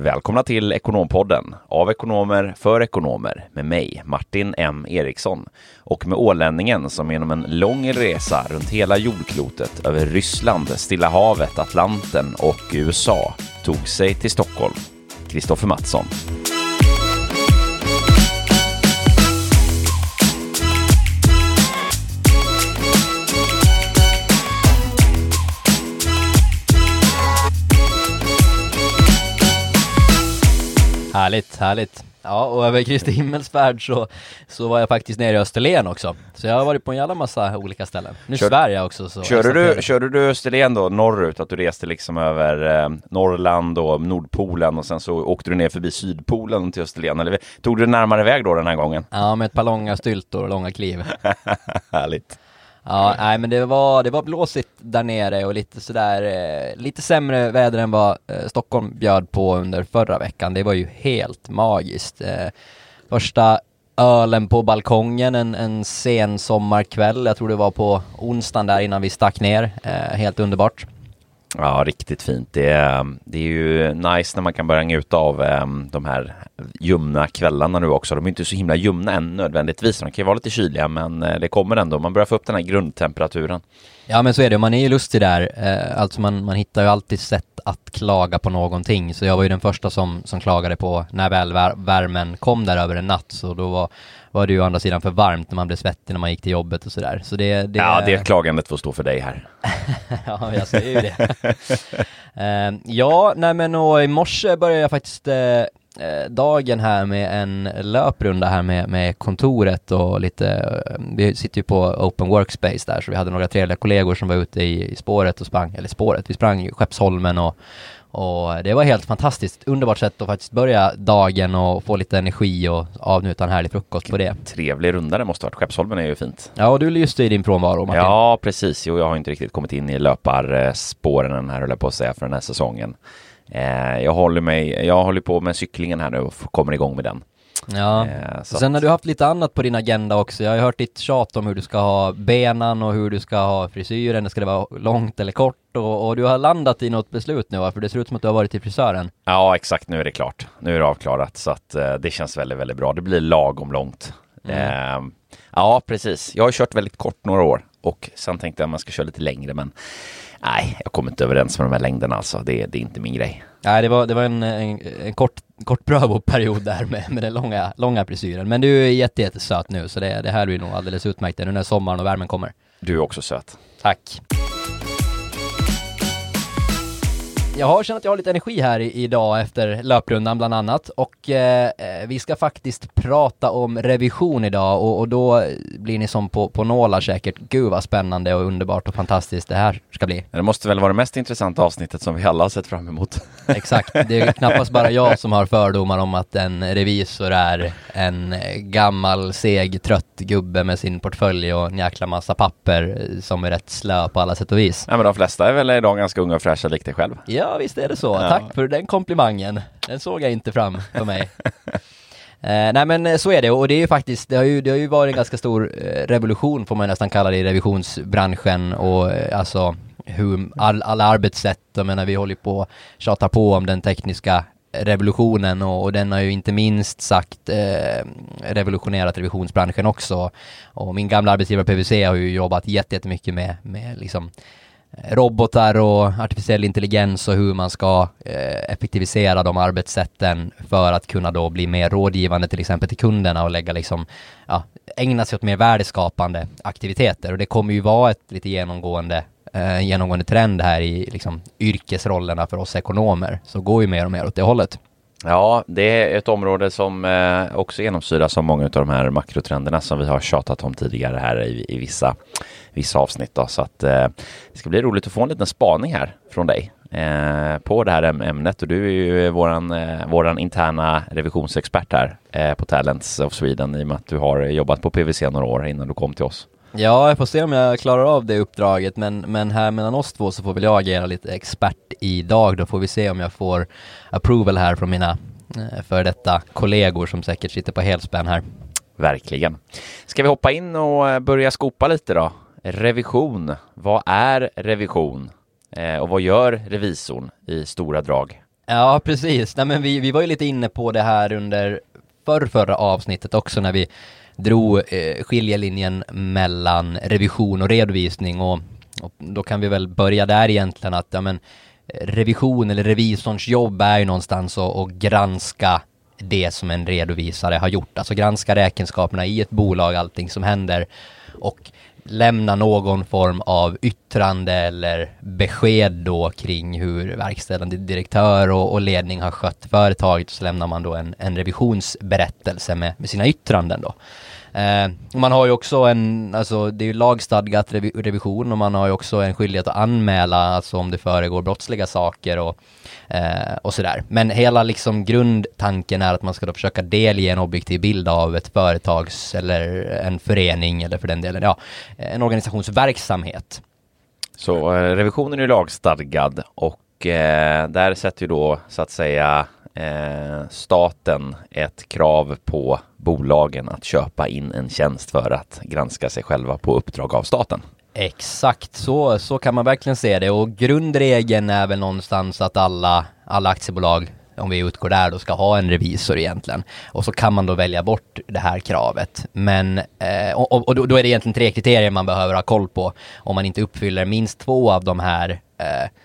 Välkomna till Ekonompodden av ekonomer för ekonomer med mig, Martin M Eriksson och med ålänningen som genom en lång resa runt hela jordklotet över Ryssland, Stilla havet, Atlanten och USA tog sig till Stockholm, Kristoffer Mattsson. Härligt, härligt. Ja, och över Kristi himmelsfärd så, så var jag faktiskt nere i Österlen också. Så jag har varit på en jävla massa olika ställen. Nu Kör- svär jag också så... Körde du, körde du Österlen då norrut, att du reste liksom över eh, Norrland och Nordpolen och sen så åkte du ner förbi Sydpolen till Österlen? Eller tog du närmare väg då den här gången? Ja, med ett par långa styltor och långa kliv. Härligt. Ja, nej men det var, det var blåsigt där nere och lite sådär, eh, lite sämre väder än vad eh, Stockholm bjöd på under förra veckan. Det var ju helt magiskt. Eh, första ölen på balkongen en, en sen sommarkväll, jag tror det var på onsdagen där innan vi stack ner. Eh, helt underbart. Ja, riktigt fint. Det är, det är ju nice när man kan börja njuta av ehm, de här ljumna kvällarna nu också. De är inte så himla ljumna än nödvändigtvis. De kan ju vara lite kyliga, men eh, det kommer ändå. Man börjar få upp den här grundtemperaturen. Ja men så är det, man är ju lustig där. Eh, alltså man, man hittar ju alltid sätt att klaga på någonting. Så jag var ju den första som, som klagade på när väl vär, värmen kom där över en natt. Så då var, var det ju å andra sidan för varmt när man blev svettig när man gick till jobbet och sådär. Så det, det... Ja, det klagandet får stå för dig här. ja, jag säger ju det. Eh, ja, nej men och i morse började jag faktiskt eh, dagen här med en löprunda här med, med kontoret och lite, eh, vi sitter ju på open workspace där så vi hade några trevliga kollegor som var ute i, i spåret och sprang, eller spåret, vi sprang Skeppsholmen och och det var helt fantastiskt, underbart sätt att faktiskt börja dagen och få lite energi och avnjuta en härlig frukost på det. Trevlig runda det måste ha varit. Skeppsholmen är ju fint. Ja, och du lyste i din frånvaro Martin. Ja, precis. Jo, jag har inte riktigt kommit in i löparspåren här, höll jag på att säga, för den här säsongen. Eh, jag håller mig, jag håller på med cyklingen här nu och kommer igång med den. Ja. Eh, Sen har du haft lite annat på din agenda också. Jag har hört ditt tjat om hur du ska ha benan och hur du ska ha frisyren. Ska det vara långt eller kort? Och, och du har landat i något beslut nu va? För det ser ut som att du har varit till frisören. Ja, exakt. Nu är det klart. Nu är det avklarat, så att eh, det känns väldigt, väldigt bra. Det blir lagom långt. Eh, ja, precis. Jag har kört väldigt kort några år och sen tänkte jag att man ska köra lite längre, men nej, jag kommer inte överens med de här längderna alltså. Det, det är inte min grej. Nej, det var, det var en, en, en kort, kort prövoperiod där med, med den långa, långa frisyren. Men du är jätte, jättesöt nu, så det, det här blir nog alldeles utmärkt nu när sommaren och värmen kommer. Du är också söt. Tack. Jag har känt att jag har lite energi här idag efter löprundan bland annat och eh, eh, vi ska faktiskt prata om revision idag och, och då blir ni som på, på nålar säkert. Gud vad spännande och underbart och fantastiskt det här ska bli. Det måste väl vara det mest intressanta avsnittet som vi alla har sett fram emot. Exakt, det är knappast bara jag som har fördomar om att en revisor är en gammal, seg, trött gubbe med sin portfölj och en jäkla massa papper som är rätt slö på alla sätt och vis. Nej, men de flesta är väl idag ganska unga och fräscha likt dig själv. Ja, visst är det så. Ja. Tack för den komplimangen. Den såg jag inte fram för mig. Eh, nej men eh, så är det och det är ju faktiskt, det har ju, det har ju varit en ganska stor eh, revolution får man nästan kalla det i revisionsbranschen och eh, alltså hur all, alla arbetssätt, jag menar vi håller på att tjata på om den tekniska revolutionen och, och den har ju inte minst sagt eh, revolutionerat revisionsbranschen också. Och min gamla arbetsgivare PWC har ju jobbat jätte- jättemycket med, med liksom robotar och artificiell intelligens och hur man ska eh, effektivisera de arbetssätten för att kunna då bli mer rådgivande till exempel till kunderna och lägga liksom, ja, ägna sig åt mer värdeskapande aktiviteter och det kommer ju vara ett lite genomgående eh, genomgående trend här i liksom, yrkesrollerna för oss ekonomer så går ju mer och mer åt det hållet. Ja, det är ett område som eh, också genomsyras av många av de här makrotrenderna som vi har tjatat om tidigare här i, i vissa, vissa avsnitt. Då. Så att eh, det ska bli roligt att få en liten spaning här från dig eh, på det här ämnet. Och du är ju våran, eh, våran interna revisionsexpert här eh, på Talents of Sweden i och med att du har jobbat på PWC några år innan du kom till oss. Ja, jag får se om jag klarar av det uppdraget, men, men här mellan oss två så får väl jag agera lite expert idag. Då får vi se om jag får approval här från mina eh, för detta kollegor som säkert sitter på helspänn här. Verkligen. Ska vi hoppa in och eh, börja skopa lite då? Revision. Vad är revision? Eh, och vad gör revisorn i stora drag? Ja, precis. Nej, men vi, vi var ju lite inne på det här under förr, förra avsnittet också när vi drog eh, skiljelinjen mellan revision och redovisning och, och, då kan vi väl börja där egentligen att ja, men, eh, revision eller revisorns jobb är ju någonstans att, att granska det som en redovisare har gjort, alltså granska räkenskaperna i ett bolag, allting som händer och lämna någon form av yttrande eller besked då kring hur verkställande direktör och, och ledning har skött företaget så lämnar man då en, en revisionsberättelse med, med sina yttranden då. Eh, man har ju också en, alltså det är ju lagstadgat revi revision och man har ju också en skyldighet att anmäla, alltså om det föregår brottsliga saker och, eh, och sådär. Men hela liksom grundtanken är att man ska då försöka delge en objektiv bild av ett företags eller en förening eller för den delen, ja, en organisations verksamhet. Så eh, revisionen är ju lagstadgad och eh, där sätter ju då så att säga eh, staten ett krav på bolagen att köpa in en tjänst för att granska sig själva på uppdrag av staten. Exakt, så, så kan man verkligen se det och grundregeln är väl någonstans att alla, alla aktiebolag om vi utgår där då ska ha en revisor egentligen. Och så kan man då välja bort det här kravet. Men, eh, och, och då, då, är det egentligen tre kriterier man behöver ha koll på. Om man inte uppfyller minst två av de här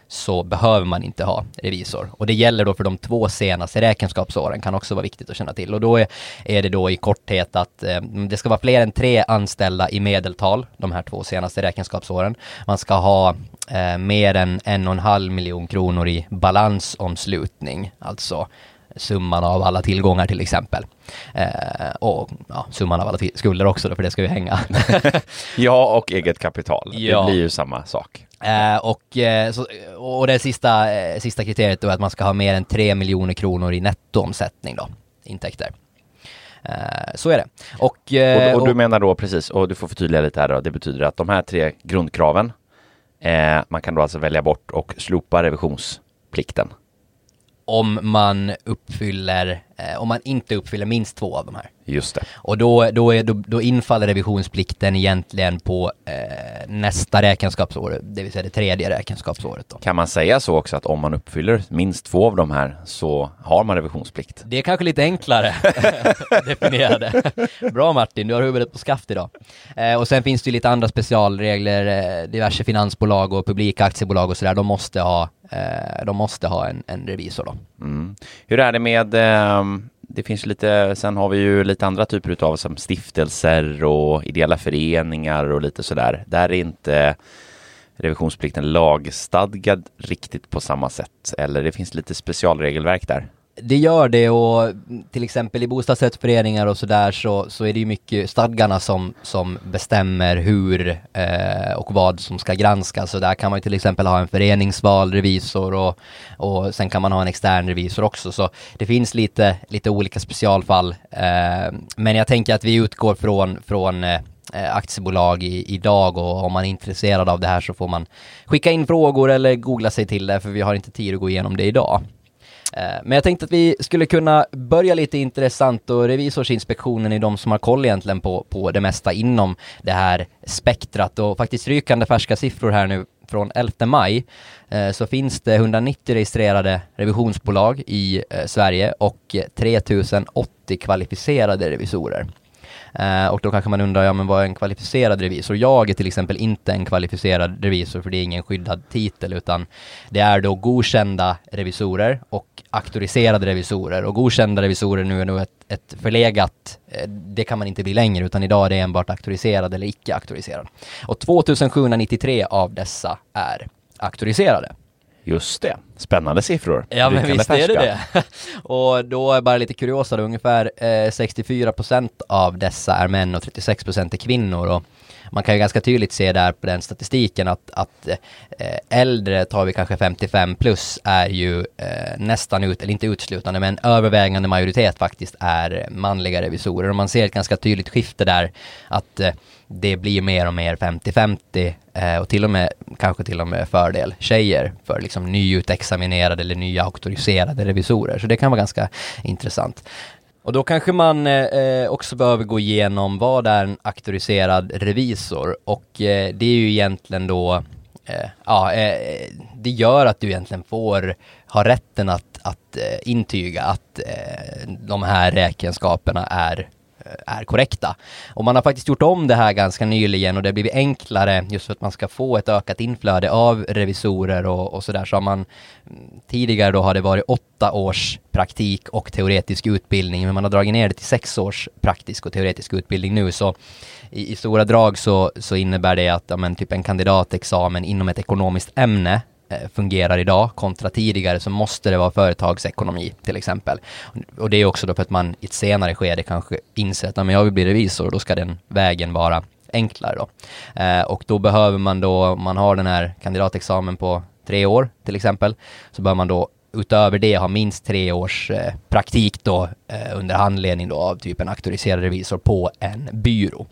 så behöver man inte ha revisor. Och det gäller då för de två senaste räkenskapsåren, kan också vara viktigt att känna till. Och då är, är det då i korthet att eh, det ska vara fler än tre anställda i medeltal de här två senaste räkenskapsåren. Man ska ha eh, mer än en och en halv miljon kronor i balansomslutning, alltså summan av alla tillgångar till exempel. Eh, och ja, summan av alla skulder också då, för det ska ju hänga. ja, och eget kapital. Ja. Det blir ju samma sak. Eh, och, eh, så, och det sista, eh, sista kriteriet då är att man ska ha mer än 3 miljoner kronor i nettoomsättning då, intäkter. Eh, så är det. Och, eh, och, och, du menar då precis, och du får förtydliga lite här då, det betyder att de här tre grundkraven, man kan då alltså välja bort och slopa revisionsplikten om man uppfyller, eh, om man inte uppfyller minst två av de här. Just det. Och då, då, är, då, då infaller revisionsplikten egentligen på eh, nästa räkenskapsår, det vill säga det tredje räkenskapsåret. Då. Kan man säga så också att om man uppfyller minst två av de här så har man revisionsplikt? Det är kanske lite enklare definierade. Bra Martin, du har huvudet på skaft idag. Eh, och sen finns det ju lite andra specialregler, eh, diverse finansbolag och publika aktiebolag och sådär, de måste ha eh, de måste ha en, en revisor då. Mm. Hur är det med eh, det finns lite, sen har vi ju lite andra typer av som stiftelser och ideella föreningar och lite sådär. Där är inte revisionsplikten lagstadgad riktigt på samma sätt. Eller det finns lite specialregelverk där. Det gör det och till exempel i bostadsrättsföreningar och sådär så, så är det ju mycket stadgarna som, som bestämmer hur eh, och vad som ska granskas. Så där kan man ju till exempel ha en föreningsvald revisor och, och sen kan man ha en extern revisor också. Så det finns lite, lite olika specialfall. Eh, men jag tänker att vi utgår från, från eh, aktiebolag i, idag och om man är intresserad av det här så får man skicka in frågor eller googla sig till det för vi har inte tid att gå igenom det idag. Eh, men jag tänkte att vi skulle kunna börja lite intressant och Revisorsinspektionen är de som har koll egentligen på, på det mesta inom det här spektrat och faktiskt rykande färska siffror här nu från 11 maj eh, så finns det 190 registrerade revisionsbolag i eh, Sverige och 3080 kvalificerade revisorer. Eh, och då kanske man undrar, ja men vad är en kvalificerad revisor? Jag är till exempel inte en kvalificerad revisor för det är ingen skyddad titel utan det är då godkända revisorer och auktoriserade revisorer och godkända revisorer nu är nog ett, ett förlegat, eh, det kan man inte bli längre utan idag är det enbart auktoriserad eller icke auktoriserad. Och 2793 av dessa är auktoriserade. Just det, spännande siffror. Ja men visst är det det. och då är bara lite kuriosa, då, ungefär eh, 64% av dessa är män och 36% är kvinnor. Och man kan ju ganska tydligt se där på den statistiken att, att eh, äldre, tar vi kanske 55 plus, är ju eh, nästan ut, eller inte uteslutande, men övervägande majoritet faktiskt är manliga revisorer. Och man ser ett ganska tydligt skifte där, att eh, det blir mer och mer 50-50 eh, och till och med kanske till och med fördel tjejer för liksom nyutexaminerade eller nya auktoriserade revisorer. Så det kan vara ganska intressant. Och då kanske man eh, eh, också behöver gå igenom vad är en auktoriserad revisor och eh, det är ju egentligen då eh, ja, eh, det gör att du egentligen får ha rätten att, att eh, intyga att eh, de här räkenskaperna är Eh, är korrekta. Och man har faktiskt gjort om det här ganska nyligen och det har blivit enklare just för att man ska få ett ökat inflöde av revisorer och, och sådär. Så har man mm, tidigare då har det varit åtta års praktik och teoretisk utbildning, men man har dragit ner det till sex års praktisk och teoretisk utbildning nu. Så i, i stora drag så, så innebär det att ja, men, typ en kandidatexamen inom ett ekonomiskt ämne Eh, fungerar idag kontra tidigare så måste det vara företagsekonomi till exempel. Och det är också då för att man i ett senare skede kanske inser att jag vill bli revisor och då ska den vägen vara enklare då. Eh, och då behöver man då, om man har den här kandidatexamen på tre år till exempel, så bör man då utöver det ha minst tre års eh, praktik då eh, under handledning då av typ en auktoriserad revisor på en byrå.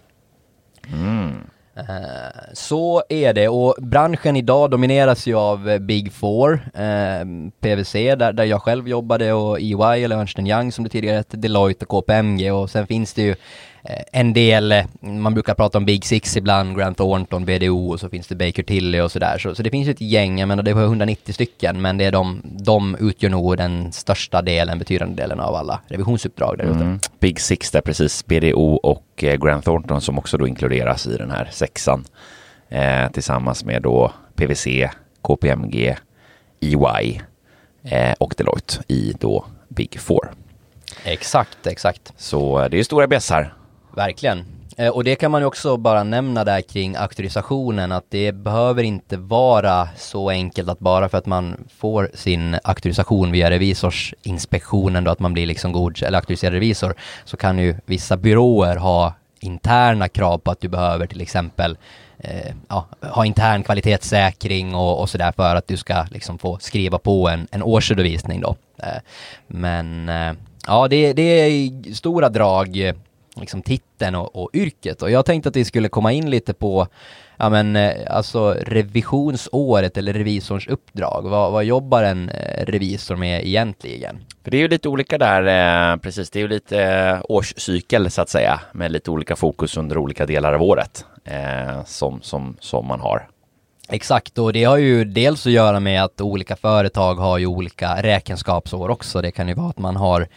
Mm. Eh, så är det. Och branschen idag domineras ju av eh, Big Four, eh, PVC där, där jag själv jobbade och EY eller Ernst Young som det tidigare hette, Deloitte och KPMG och sen finns det ju en del, eh, man brukar prata om Big Six ibland, Grant Thornton, BDO och så finns det Baker Tilly och sådär. Så, så det finns ju ett gäng, jag menar det var 190 stycken, men det är de, de utgör nog den största delen, betydande delen av alla revisionsuppdrag där. Mm. Big Six där precis, BDO och eh, Grant Thornton som också då inkluderas i den här sexan. Eh, tillsammans med då PVC, KPMG, EY eh, och Deloitte i då Big Four. Exakt, exakt. Så det är stora bässar Verkligen. Eh, och det kan man ju också bara nämna där kring auktorisationen att det behöver inte vara så enkelt att bara för att man får sin auktorisation via revisorsinspektionen då att man blir liksom god eller auktoriserad revisor så kan ju vissa byråer ha interna krav på att du behöver till exempel eh, ja, ha intern kvalitetssäkring och, och sådär för att du ska liksom få skriva på en, en årsredovisning då. Eh, men eh, ja, det, det är i stora drag liksom titeln och, och, yrket. Och jag tänkte att vi skulle komma in lite på ja men eh, alltså revisionsåret eller revisorns uppdrag. Vad, vad jobbar en eh, revisor med egentligen? För det är ju lite olika där, eh, precis. Det är ju lite årscykel så att säga med lite olika fokus under olika delar av året eh, som, som, som man har. Exakt, och det har ju dels att göra med att olika företag har ju olika räkenskapsår också. Det kan ju vara att man har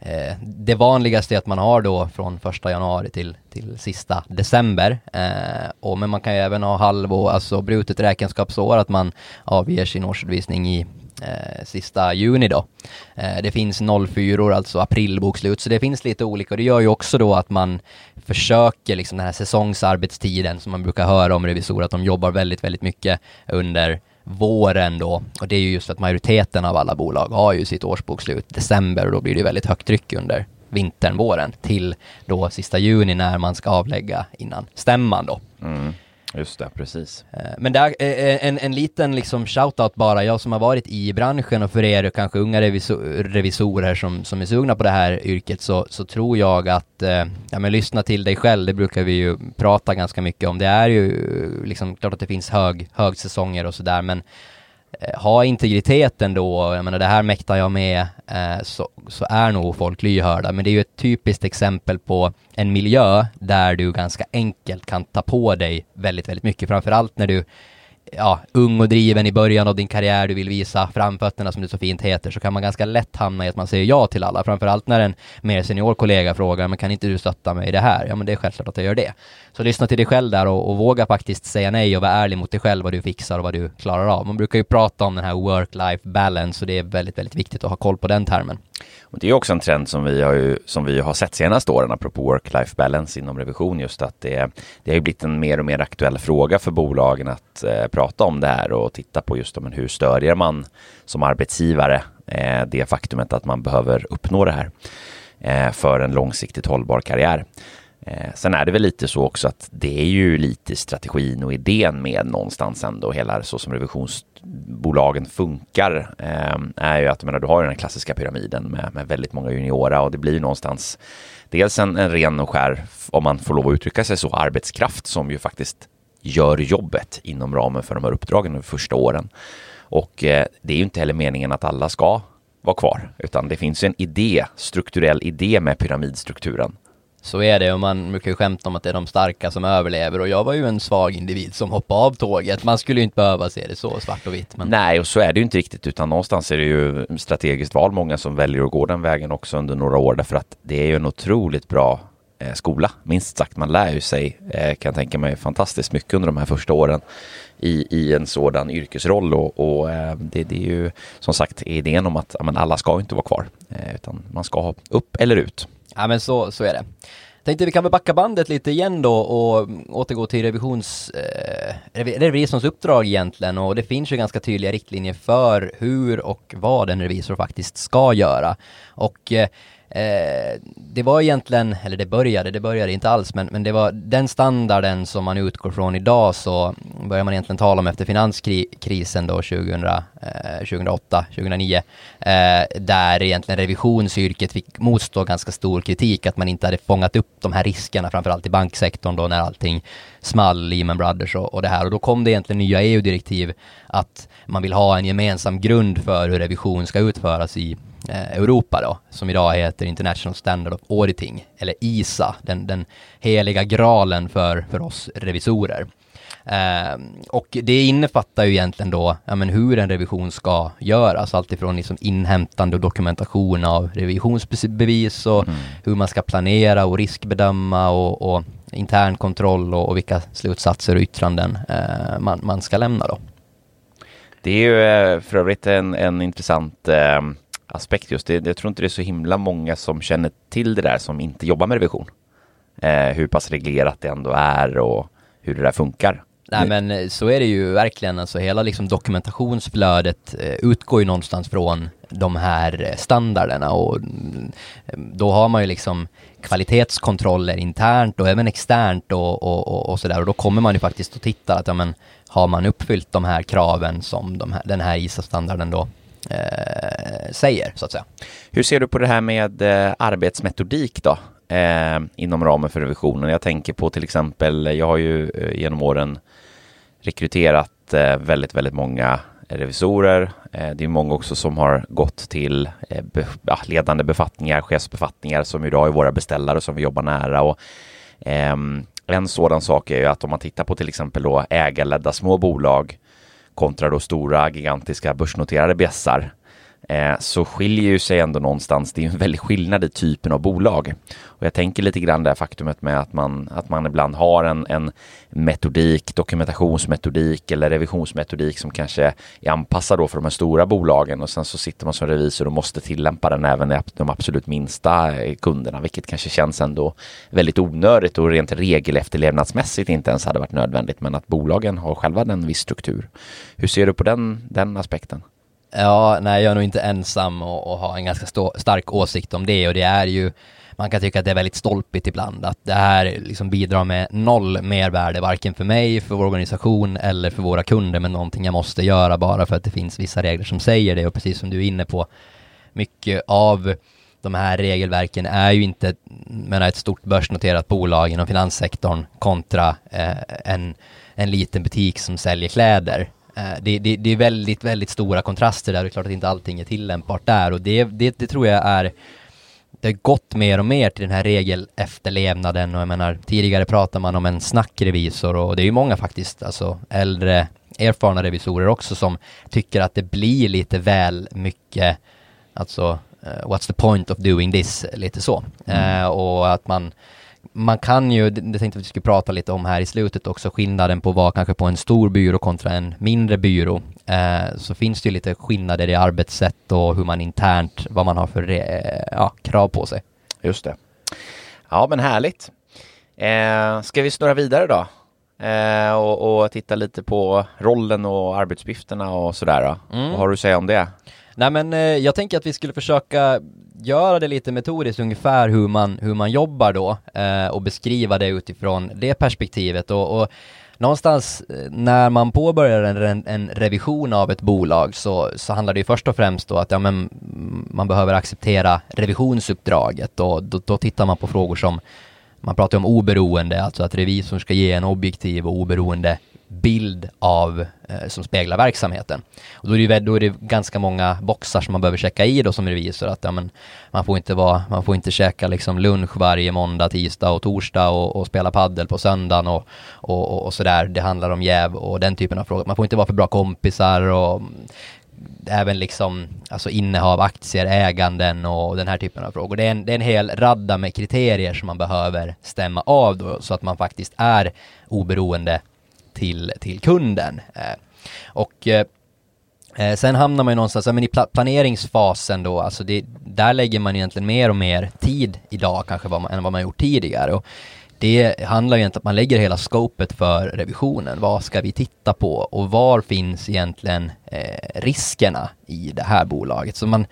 Eh, det vanligaste är att man har då från första januari till, till sista december. Eh, och, men man kan ju även ha halvår, alltså brutet räkenskapsår, att man avger sin årsredovisning i eh, sista juni då. Eh, det finns 04 alltså aprilbokslut, så det finns lite olika och det gör ju också då att man försöker liksom den här säsongsarbetstiden som man brukar höra om revisorer, att de jobbar väldigt, väldigt mycket under våren då, och det är ju just att majoriteten av alla bolag har ju sitt årsbokslut december och då blir det väldigt högt tryck under vintern, våren till då sista juni när man ska avlägga innan stämman då. Mm. Just det, precis. Eh, men där, eh, eh, en, en liten liksom shoutout bara, jag som har varit i branschen och för er kanske unga revisor, revisorer som, som är sugna på det här yrket så, så tror jag att, ja men lyssna till dig själv, det brukar vi ju prata ganska mycket om. Det är ju liksom klart att det finns hög, högsäsonger och sådär men Eh, ha integriteten då, jag menar det här mäktar jag med, eh, så, så är nog folk lyhörda. Men det är ju ett typiskt exempel på en miljö där du ganska enkelt kan ta på dig väldigt, väldigt mycket. Framförallt när du ja, ung och driven i början av din karriär, du vill visa framfötterna som det så fint heter, så kan man ganska lätt hamna i att man säger ja till alla. Framförallt när en mer senior kollega frågar, men kan inte du stötta mig i det här? Ja, men det är självklart att jag gör det. Så lyssna till dig själv där och, och våga faktiskt säga nej och vara ärlig mot dig själv vad du fixar och vad du klarar av. Man brukar ju prata om den här work-life balance och det är väldigt, väldigt viktigt att ha koll på den termen. Och det är också en trend som vi har, ju, som vi har sett senaste åren, apropå work-life balance inom revision, just att det, det har ju blivit en mer och mer aktuell fråga för bolagen att eh, prata om det här och titta på just men hur stödjer man som arbetsgivare eh, det faktumet att man behöver uppnå det här eh, för en långsiktigt hållbar karriär. Eh, sen är det väl lite så också att det är ju lite strategin och idén med någonstans ändå hela så som revisionsbolagen funkar eh, är ju att menar, du har den klassiska pyramiden med, med väldigt många juniora och det blir ju någonstans dels en, en ren och skär, om man får lov att uttrycka sig så, arbetskraft som ju faktiskt gör jobbet inom ramen för de här uppdragen de första åren. Och eh, det är ju inte heller meningen att alla ska vara kvar, utan det finns en idé, strukturell idé med pyramidstrukturen så är det och man brukar ju skämta om att det är de starka som överlever och jag var ju en svag individ som hoppade av tåget. Man skulle ju inte behöva se det så svart och vitt. Men... Nej, och så är det ju inte riktigt utan någonstans är det ju strategiskt val många som väljer att gå den vägen också under några år därför att det är ju en otroligt bra eh, skola, minst sagt. Man lär ju sig, eh, kan jag tänka mig, fantastiskt mycket under de här första åren i, i en sådan yrkesroll och, och eh, det, det, är ju som sagt idén om att men alla ska inte vara kvar eh, utan man ska ha upp eller ut. Ja men så, så är det. Tänkte vi kan väl backa bandet lite igen då och återgå till revisions, eh, revisorns uppdrag egentligen och det finns ju ganska tydliga riktlinjer för hur och vad en revisor faktiskt ska göra. Och eh, Eh, det var egentligen, eller det började, det började inte alls, men, men det var den standarden som man utgår från idag så börjar man egentligen tala om efter finanskrisen då 2000, eh, 2008, 2009, eh, där egentligen revisionsyrket fick motstå ganska stor kritik att man inte hade fångat upp de här riskerna, framförallt i banksektorn då när allting small, Lehman Brothers och, och det här. Och då kom det egentligen nya EU-direktiv att man vill ha en gemensam grund för hur revision ska utföras i Europa då, som idag heter International Standard of Auditing, eller ISA, den, den heliga graalen för, för oss revisorer. Eh, och det innefattar ju egentligen då ja, men hur en revision ska göras, alltifrån liksom inhämtande och dokumentation av revisionsbevis och mm. hur man ska planera och riskbedöma och, och intern kontroll och, och, vilka slutsatser och yttranden eh, man, man ska lämna då. Det är ju eh, för övrigt en, en intressant eh aspekt just det. Jag tror inte det är så himla många som känner till det där som inte jobbar med revision. Eh, hur pass reglerat det ändå är och hur det där funkar. Nej men eh, så är det ju verkligen, alltså hela liksom dokumentationsflödet eh, utgår ju någonstans från de här eh, standarderna och mm, då har man ju liksom kvalitetskontroller internt och även externt och, och, och, och sådär och då kommer man ju faktiskt och tittar att ja men har man uppfyllt de här kraven som de här, den här ISA-standarden då eh, säger, så att säga. Hur ser du på det här med eh, arbetsmetodik då? Eh, inom ramen för revisionen. Jag tänker på till exempel, jag har ju eh, genom åren rekryterat eh, väldigt, väldigt många revisorer. Eh, det är många också som har gått till eh, ledande befattningar, chefsbefattningar som idag är våra beställare som vi jobbar nära. Och, ehm, en sådan sak är ju att om man tittar på till exempel då ägarledda små bolag kontra då stora gigantiska börsnoterade bjässar. Eh, så skiljer ju sig ändå någonstans. Det är en väldig skillnad i typen av bolag. Och jag tänker lite grann det faktumet med att man, att man ibland har en, en metodik, dokumentationsmetodik eller revisionsmetodik som kanske är anpassad då för de här stora bolagen och sen så sitter man som revisor och måste tillämpa den även i de absolut minsta eh, kunderna, vilket kanske känns ändå väldigt onödigt och rent regelefterlevnadsmässigt inte ens hade varit nödvändigt, men att bolagen har själva en viss struktur. Hur ser du på den, den aspekten? Ja, nej, jag är nog inte ensam och, och har en ganska stark åsikt om det och det är ju man kan tycka att det är väldigt stolpigt ibland, att det här liksom bidrar med noll mervärde, varken för mig, för vår organisation eller för våra kunder, men någonting jag måste göra bara för att det finns vissa regler som säger det och precis som du är inne på, mycket av de här regelverken är ju inte menar, ett stort börsnoterat bolag inom finanssektorn kontra eh, en, en liten butik som säljer kläder. Eh, det, det, det, är väldigt, väldigt stora kontraster där. Det är klart att inte allting är tillämpbart där och det, det, det tror jag är det har gått mer och mer till den här regelefterlevnaden och jag menar tidigare pratade man om en snackrevisor och det är ju många faktiskt, alltså äldre erfarna revisorer också som tycker att det blir lite väl mycket, alltså uh, what's the point of doing this, lite så. Mm. Uh, och att man man kan ju, det tänkte vi skulle prata lite om här i slutet också, skillnaden på vad kanske på en stor byrå kontra en mindre byrå. Eh, så finns det ju lite skillnader i arbetssätt och hur man internt, vad man har för eh, ja, krav på sig. Just det. Ja, men härligt. Eh, ska vi snurra vidare då? Eh, och, och, titta lite på rollen och arbetsuppgifterna och sådär. Mm. Vad har du att säga om det? Nej men eh, jag tänker att vi skulle försöka göra det lite metodiskt ungefär hur man, hur man jobbar då eh, och beskriva det utifrån det perspektivet. Och, och någonstans eh, när man påbörjar en, en, revision av ett bolag så, så handlar det ju först och främst då att ja, men man behöver acceptera revisionsuppdraget. Och då, då tittar man på frågor som man pratar om oberoende, alltså att revisorn ska ge en objektiv och oberoende bild av, eh, som speglar verksamheten. Och då är, det, då är det ganska många boxar som man behöver checka i då som revisor, att ja, men, man, får inte vara, man får inte käka liksom lunch varje måndag, tisdag och torsdag och, och spela paddel på söndagen och, och, och, och sådär. Det handlar om jäv och den typen av frågor. Man får inte vara för bra kompisar och även liksom alltså innehav, aktier, äganden och den här typen av frågor. Det är en, det är en hel radda med kriterier som man behöver stämma av då, så att man faktiskt är oberoende till, till kunden. Eh, och eh, eh, sen hamnar man ju någonstans, men i planeringsfasen då, alltså det, där lägger man egentligen mer och mer tid idag kanske vad man, än vad man gjort tidigare. Och det handlar ju egentligen om att man lägger hela scopet för revisionen. Vad ska vi titta på och var finns egentligen eh, riskerna i det här bolaget? Så man,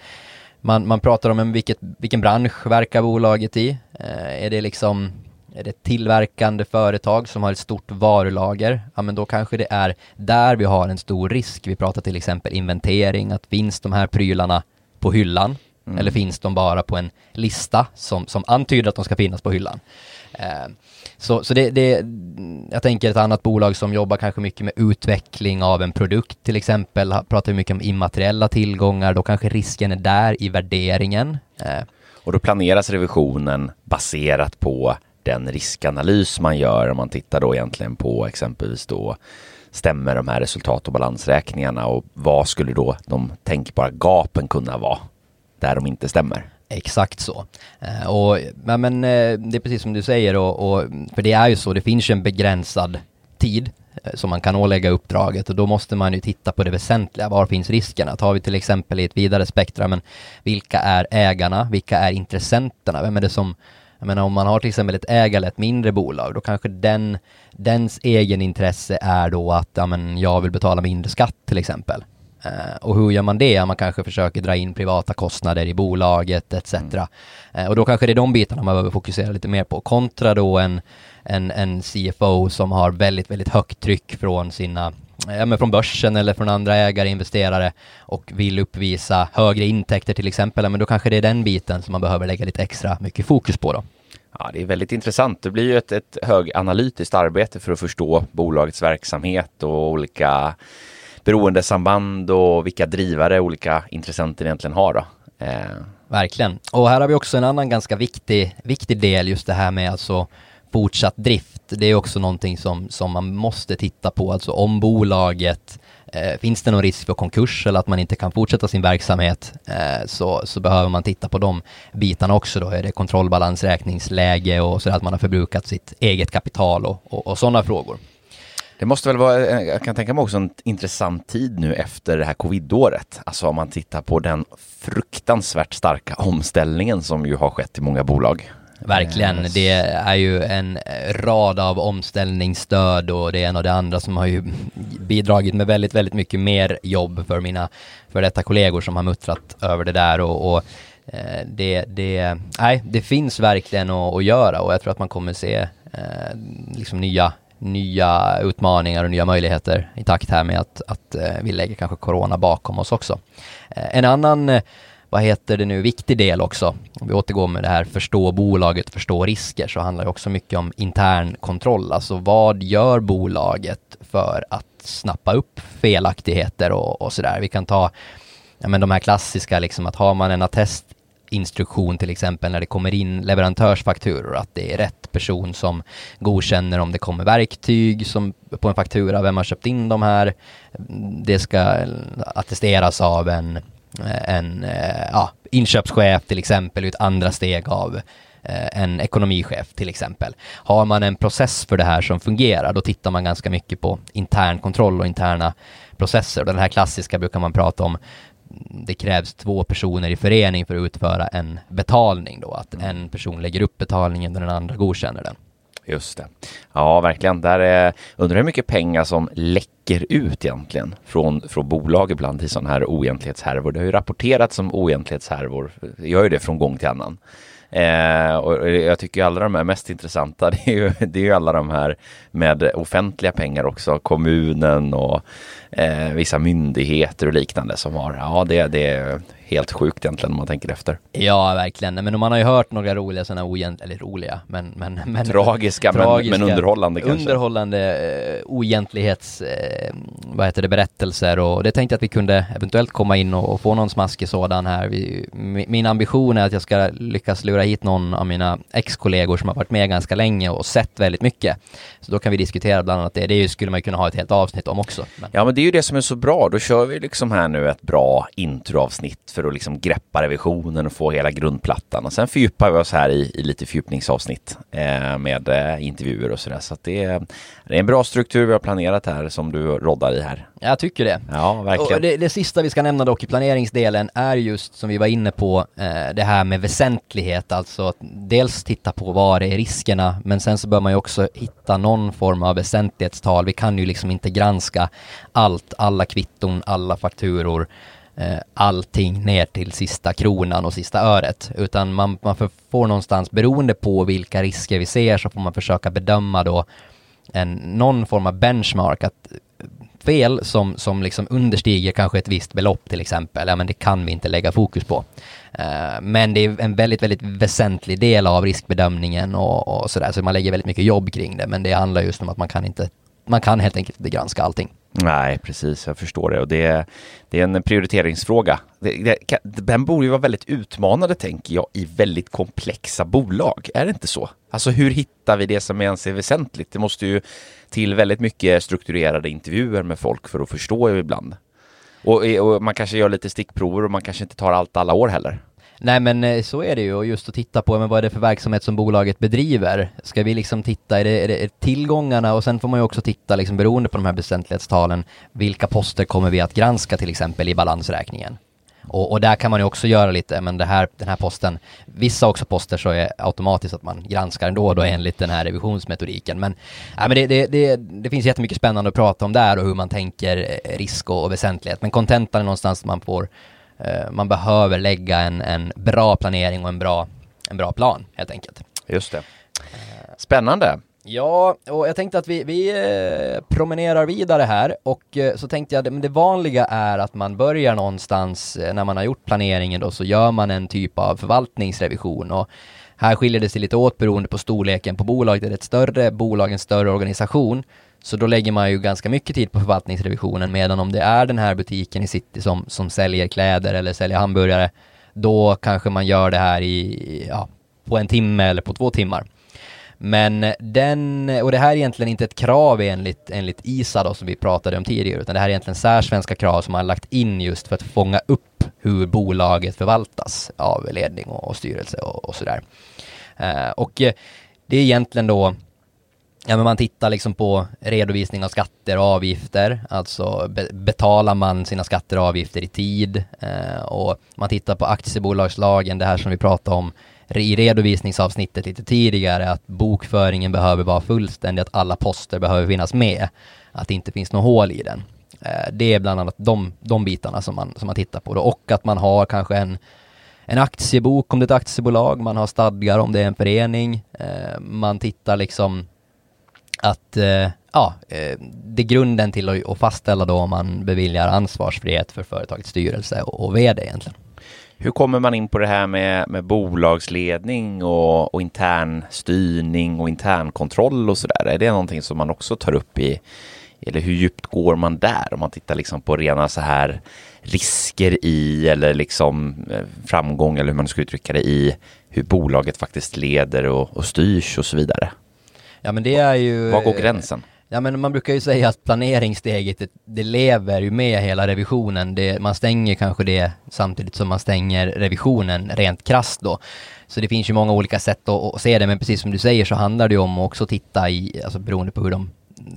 man, man pratar om vilket, vilken bransch verkar bolaget i? Eh, är det liksom är det tillverkande företag som har ett stort varulager? Ja, men då kanske det är där vi har en stor risk. Vi pratar till exempel inventering, att finns de här prylarna på hyllan? Mm. Eller finns de bara på en lista som, som antyder att de ska finnas på hyllan? Eh, så, så det, det, jag tänker ett annat bolag som jobbar kanske mycket med utveckling av en produkt till exempel, pratar mycket om immateriella tillgångar, då kanske risken är där i värderingen. Eh. Och då planeras revisionen baserat på den riskanalys man gör om man tittar då egentligen på exempelvis då stämmer de här resultat och balansräkningarna och vad skulle då de tänkbara gapen kunna vara där de inte stämmer? Exakt så. Eh, och, men, men det är precis som du säger, och, och, för det är ju så, det finns ju en begränsad tid eh, som man kan ålägga uppdraget och då måste man ju titta på det väsentliga. Var finns riskerna? Tar vi till exempel i ett vidare spektra, men vilka är ägarna? Vilka är intressenterna? Vem är det som jag menar om man har till exempel ett ägare, ett mindre bolag, då kanske den, dens egen intresse är då att ja, men jag vill betala mindre skatt till exempel. Eh, och hur gör man det? Man kanske försöker dra in privata kostnader i bolaget etc. Mm. Eh, och då kanske det är de bitarna man behöver fokusera lite mer på kontra då en, en, en CFO som har väldigt, väldigt högt tryck från sina ja, men från börsen eller från andra ägare, investerare och vill uppvisa högre intäkter till exempel, men då kanske det är den biten som man behöver lägga lite extra mycket fokus på då. Ja, det är väldigt intressant. Det blir ju ett, ett höganalytiskt arbete för att förstå bolagets verksamhet och olika beroendesamband och vilka drivare olika intressenter egentligen har. Då. Eh. Verkligen. Och här har vi också en annan ganska viktig, viktig del, just det här med alltså fortsatt drift. Det är också någonting som, som man måste titta på, alltså om bolaget eh, Finns det någon risk för konkurs eller att man inte kan fortsätta sin verksamhet eh, så, så behöver man titta på de bitarna också då. Är det kontrollbalansräkningsläge och så att man har förbrukat sitt eget kapital och, och, och sådana frågor. Det måste väl vara, eh, eh, jag kan tänka mig också en intressant tid nu efter det här covidåret. Alltså om man tittar på den fruktansvärt starka omställningen som ju har skett i många bolag. Verkligen, eh, det är ju en rad av omställningsstöd och det ena och det andra som har ju bidragit med väldigt, väldigt mycket mer jobb för mina för detta kollegor som har muttrat över det där och, och eh, det, det, nej, det finns verkligen att, att göra och jag tror att man kommer se eh, liksom nya nya utmaningar och nya möjligheter i takt här med att, att vi lägger kanske corona bakom oss också. En annan, vad heter det nu, viktig del också, om vi återgår med det här förstå bolaget, förstå risker, så handlar det också mycket om intern kontroll, alltså vad gör bolaget för att snappa upp felaktigheter och, och sådär. Vi kan ta ja, men de här klassiska, liksom att har man en attest instruktion till exempel när det kommer in leverantörsfakturor, att det är rätt person som godkänner om det kommer verktyg som på en faktura, vem har köpt in de här. Det ska attesteras av en, en ja, inköpschef till exempel, ett andra steg av eh, en ekonomichef till exempel. Har man en process för det här som fungerar, då tittar man ganska mycket på intern kontroll och interna processer. Den här klassiska brukar man prata om det krävs två personer i förening för att utföra en betalning då, att mm. en person lägger upp betalningen och den andra godkänner den. Just det. Ja, verkligen. Där är, undrar hur mycket pengar som läcker ut egentligen från, från bolag ibland i sådana här oegentlighetshärvor. Det har ju rapporterats om oegentlighetshärvor, det gör ju det från gång till annan. Eh, och jag tycker alla de här mest intressanta, det är, ju, det är ju alla de här med offentliga pengar också, kommunen och eh, vissa myndigheter och liknande som har, ja det, det är helt sjukt egentligen om man tänker efter. Ja, verkligen. Men man har ju hört några roliga sådana ogent... eller roliga, men... men, men tragiska, tragiska men, men, underhållande kanske. Underhållande uh, oegentlighets... Uh, vad heter det, berättelser och det tänkte jag att vi kunde eventuellt komma in och, och få någon smaskig sådan här. Vi, min ambition är att jag ska lyckas lura hit någon av mina ex-kollegor som har varit med ganska länge och sett väldigt mycket. Så då kan vi diskutera bland annat det. Det skulle man ju kunna ha ett helt avsnitt om också. Men. Ja, men det ju det som är så bra. Då kör vi liksom här nu ett bra introavsnitt för att liksom greppa revisionen och få hela grundplattan. Och sen fördjupar vi oss här i, i lite fördjupningsavsnitt eh, med eh, intervjuer och sådär. Så att det, det är en bra struktur vi har planerat här som du roddar i här. Jag tycker det. Ja, verkligen. Och det, det sista vi ska nämna dock i planeringsdelen är just som vi var inne på eh, det här med väsentlighet, alltså att dels titta på var är riskerna, men sen så bör man ju också hitta någon form av väsentlighetstal. Vi kan ju liksom inte granska allt, alla kvitton, alla fakturor, eh, allting ner till sista kronan och sista öret, utan man, man får någonstans, beroende på vilka risker vi ser, så får man försöka bedöma då en, någon form av benchmark, att fel som, som liksom understiger kanske ett visst belopp till exempel, ja men det kan vi inte lägga fokus på. Uh, men det är en väldigt, väldigt väsentlig del av riskbedömningen och, och sådär, så man lägger väldigt mycket jobb kring det, men det handlar just om att man kan inte, man kan helt enkelt inte granska allting. Nej, precis, jag förstår det och det, det är en prioriteringsfråga. Den borde ju vara väldigt utmanande, tänker jag, i väldigt komplexa bolag. Är det inte så? Alltså hur hittar vi det som ens är väsentligt? Det måste ju till väldigt mycket strukturerade intervjuer med folk för att förstå ibland. Och, och man kanske gör lite stickprover och man kanske inte tar allt alla år heller. Nej men eh, så är det ju och just att titta på men vad är det för verksamhet som bolaget bedriver. Ska vi liksom titta, är det, är det tillgångarna och sen får man ju också titta liksom beroende på de här väsentlighetstalen, vilka poster kommer vi att granska till exempel i balansräkningen? Och, och, där kan man ju också göra lite, men det här, den här posten, vissa också poster så är automatiskt att man granskar ändå då enligt den här revisionsmetodiken. Men, ja, men det, det, det, det finns jättemycket spännande att prata om där och hur man tänker eh, risk och, och väsentlighet. Men kontentan är någonstans man får, man behöver lägga en, en bra planering och en bra, en bra plan helt enkelt. Just det. Spännande. Ja, och jag tänkte att vi, vi eh, promenerar vidare här och eh, så tänkte jag att det vanliga är att man börjar någonstans eh, när man har gjort planeringen då så gör man en typ av förvaltningsrevision och här skiljer det sig lite åt beroende på storleken på bolaget. Är det ett större bolag, en större organisation så då lägger man ju ganska mycket tid på förvaltningsrevisionen medan om det är den här butiken i city som, som säljer kläder eller säljer hamburgare då kanske man gör det här i, ja, på en timme eller på två timmar. Men den, och det här är egentligen inte ett krav enligt, enligt ISA då som vi pratade om tidigare, utan det här är egentligen särsvenska krav som man har lagt in just för att fånga upp hur bolaget förvaltas av ledning och, och styrelse och, och sådär. Eh, och det är egentligen då Ja men man tittar liksom på redovisning av skatter och avgifter, alltså be betalar man sina skatter och avgifter i tid eh, och man tittar på aktiebolagslagen, det här som vi pratade om i redovisningsavsnittet lite tidigare att bokföringen behöver vara fullständig, att alla poster behöver finnas med, att det inte finns något hål i den. Eh, det är bland annat de, de bitarna som man, som man tittar på då. och att man har kanske en, en aktiebok om det är ett aktiebolag, man har stadgar om det är en förening, eh, man tittar liksom att eh, ja, eh, det är grunden till att fastställa då om man beviljar ansvarsfrihet för företagets styrelse och, vd egentligen. Hur kommer man in på det här med, med bolagsledning och, och intern styrning och internkontroll och sådär? Är det någonting som man också tar upp i, eller hur djupt går man där om man tittar liksom på rena så här risker i eller liksom eh, framgång eller hur man ska uttrycka det i hur bolaget faktiskt leder och, och styrs och så vidare? Ja men det är ju... Var går gränsen? Ja men man brukar ju säga att planeringssteget, det, det lever ju med hela revisionen. Det, man stänger kanske det samtidigt som man stänger revisionen rent krast då. Så det finns ju många olika sätt att, att se det, men precis som du säger så handlar det ju om att också titta i, alltså beroende på hur de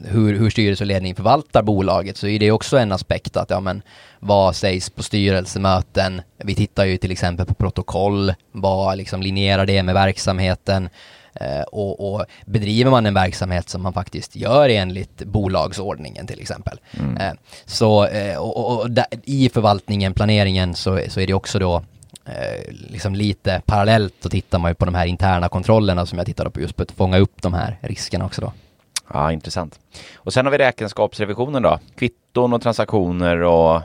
hur, hur styrelse och ledning förvaltar bolaget så är det också en aspekt att ja men vad sägs på styrelsemöten? Vi tittar ju till exempel på protokoll, vad liksom linjerar det med verksamheten? Eh, och, och, bedriver man en verksamhet som man faktiskt gör enligt bolagsordningen till exempel. Mm. Eh, så eh, och, och, där, i förvaltningen, planeringen så, så är det också då liksom lite parallellt så tittar man ju på de här interna kontrollerna som jag tittade på just på att fånga upp de här riskerna också då. Ja, intressant. Och sen har vi räkenskapsrevisionen då. Kvitton och transaktioner och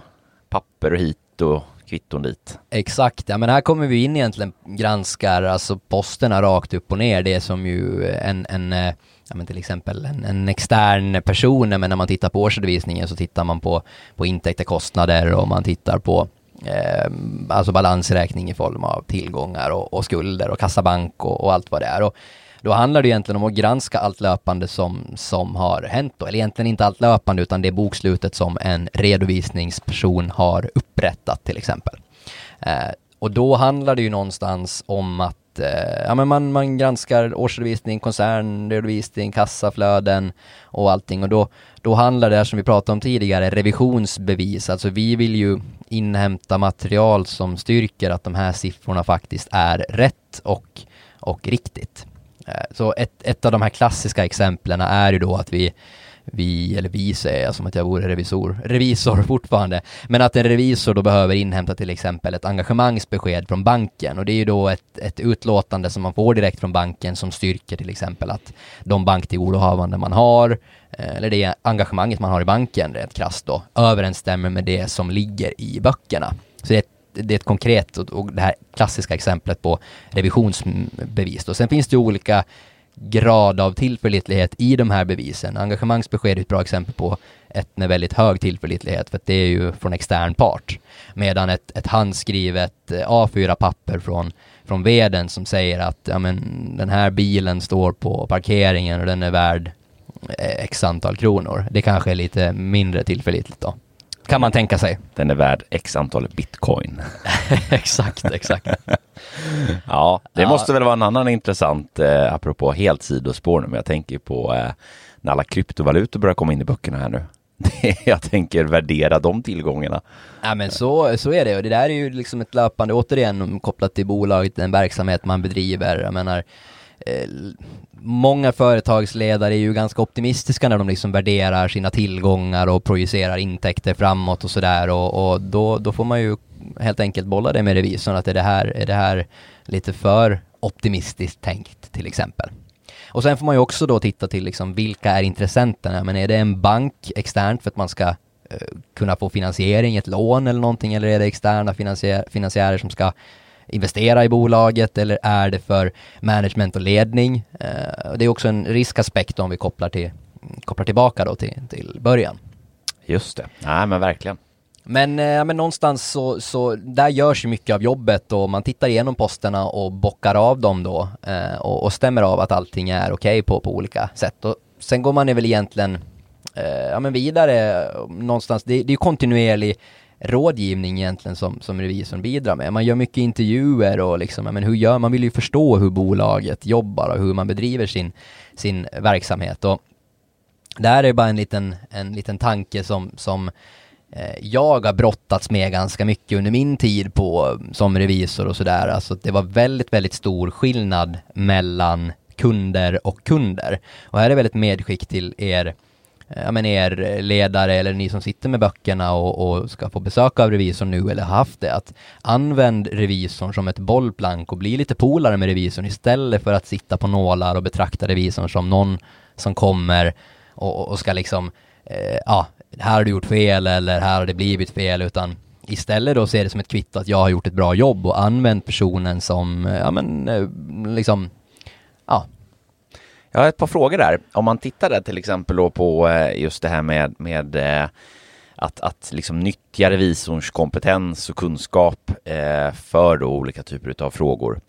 papper och hit och kvitton dit. Exakt, ja men här kommer vi in egentligen granskar alltså posterna rakt upp och ner, det som ju en, en eh, ja men till exempel en, en extern person, men när man tittar på årsredovisningen så tittar man på, på intäkter, kostnader och man tittar på eh, alltså balansräkning i form av tillgångar och, och skulder och kassabank och, och, allt vad det är. Och då handlar det egentligen om att granska allt löpande som, som har hänt då, eller egentligen inte allt löpande utan det bokslutet som en redovisningsperson har upprättat till exempel. Eh, och då handlar det ju någonstans om att eh, ja, men man, man granskar årsredovisning, koncernredovisning, kassaflöden och allting och då, då handlar det, som vi pratade om tidigare, revisionsbevis. Alltså vi vill ju inhämta material som styrker att de här siffrorna faktiskt är rätt och, och riktigt. Eh, så ett, ett av de här klassiska exemplen är ju då att vi vi, eller vi säger jag som att jag vore revisor, revisor fortfarande, men att en revisor då behöver inhämta till exempel ett engagemangsbesked från banken och det är ju då ett, ett utlåtande som man får direkt från banken som styrker till exempel att de banktillgodohavanden man har, eh, eller det engagemanget man har i banken rent krasst då, överensstämmer med det som ligger i böckerna. Så det är ett det är ett konkret och, och det här klassiska exemplet på revisionsbevis. Då. Sen finns det olika grad av tillförlitlighet i de här bevisen. Engagemangsbesked är ett bra exempel på ett med väldigt hög tillförlitlighet för att det är ju från extern part. Medan ett, ett handskrivet eh, A4-papper från, från veden som säger att ja, men, den här bilen står på parkeringen och den är värd eh, x antal kronor. Det kanske är lite mindre tillförlitligt då. Kan man tänka sig. Den är värd x antal bitcoin. exakt, exakt. ja, det ja. måste väl vara en annan intressant, eh, apropå helt sidospår nu, men jag tänker på eh, när alla kryptovalutor börjar komma in i böckerna här nu. jag tänker värdera de tillgångarna. Ja men så, så är det och det där är ju liksom ett löpande, återigen kopplat till bolaget, den verksamhet man bedriver. Jag menar, Eh, många företagsledare är ju ganska optimistiska när de liksom värderar sina tillgångar och projicerar intäkter framåt och sådär och, och då, då får man ju helt enkelt bolla det med revisorn att är det här, är det här lite för optimistiskt tänkt till exempel. Och sen får man ju också då titta till liksom vilka är intressenterna, men är det en bank externt för att man ska eh, kunna få finansiering, ett lån eller någonting, eller är det externa finansiär, finansiärer som ska investera i bolaget eller är det för management och ledning? Eh, det är också en riskaspekt om vi kopplar, till, kopplar tillbaka då till, till början. Just det, nej men verkligen. Men, eh, men någonstans så, så där görs ju mycket av jobbet och man tittar igenom posterna och bockar av dem då eh, och, och, stämmer av att allting är okej okay på, på olika sätt. Och sen går man väl egentligen eh, ja, men vidare någonstans, det, det är ju kontinuerlig rådgivning egentligen som, som revisorn bidrar med. Man gör mycket intervjuer och liksom, men hur gör, man vill ju förstå hur bolaget jobbar och hur man bedriver sin, sin verksamhet. Och här är bara en liten, en liten tanke som, som eh, jag har brottats med ganska mycket under min tid på, som revisor och sådär. Alltså det var väldigt, väldigt stor skillnad mellan kunder och kunder. Och här är väldigt medskick till er Eh, ja, men er ledare eller ni som sitter med böckerna och, och, ska få besök av revisorn nu eller haft det, att använd revisorn som ett bollplank och bli lite polare med revisorn istället för att sitta på nålar och betrakta revisorn som någon som kommer och, och ska liksom, eh, ja, här har du gjort fel eller här har det blivit fel, utan istället då se det som ett kvitto att jag har gjort ett bra jobb och använt personen som, eh, ja men, eh, liksom, jag har ett par frågor där. Om man tittar där till exempel då på eh, just det här med, med eh, att, att liksom nyttja revisorns kompetens och kunskap eh, för då olika typer av frågor.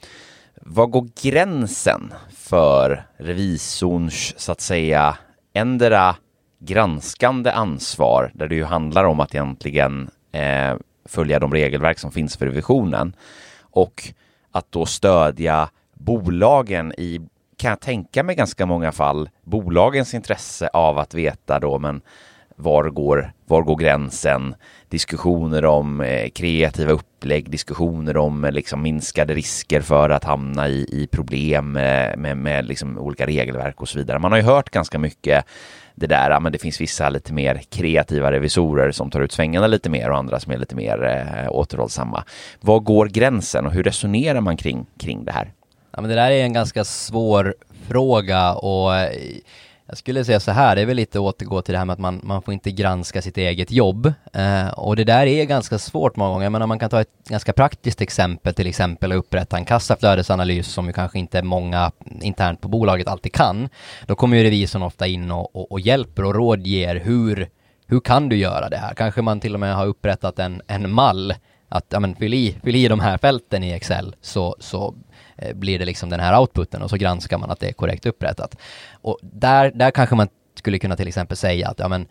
Vad går gränsen för revisorns, så att säga, ändra granskande ansvar, där det ju handlar om att egentligen eh, följa de regelverk som finns för revisionen och att då stödja bolagen i kan jag tänka mig ganska många fall bolagens intresse av att veta då men var går, var går gränsen? Diskussioner om eh, kreativa upplägg, diskussioner om eh, liksom minskade risker för att hamna i, i problem med, med, med liksom olika regelverk och så vidare. Man har ju hört ganska mycket det där, men det finns vissa lite mer kreativa revisorer som tar ut svängarna lite mer och andra som är lite mer eh, återhållsamma. Var går gränsen och hur resonerar man kring, kring det här? Ja men det där är en ganska svår fråga och eh, Jag skulle säga så här, det är väl lite återgå till det här med att man, man får inte granska sitt eget jobb. Eh, och det där är ganska svårt många gånger. Jag menar man kan ta ett ganska praktiskt exempel, till exempel att upprätta en kassaflödesanalys som ju kanske inte många internt på bolaget alltid kan. Då kommer ju revisorn ofta in och, och, och hjälper och rådger hur, hur kan du göra det här? Kanske man till och med har upprättat en, en mall att ja, men fyll, i, fyll i de här fälten i Excel så, så Eh, blir det liksom den här outputen och så granskar man att det är korrekt upprättat. Och där, där kanske man skulle kunna till exempel säga att ja, men,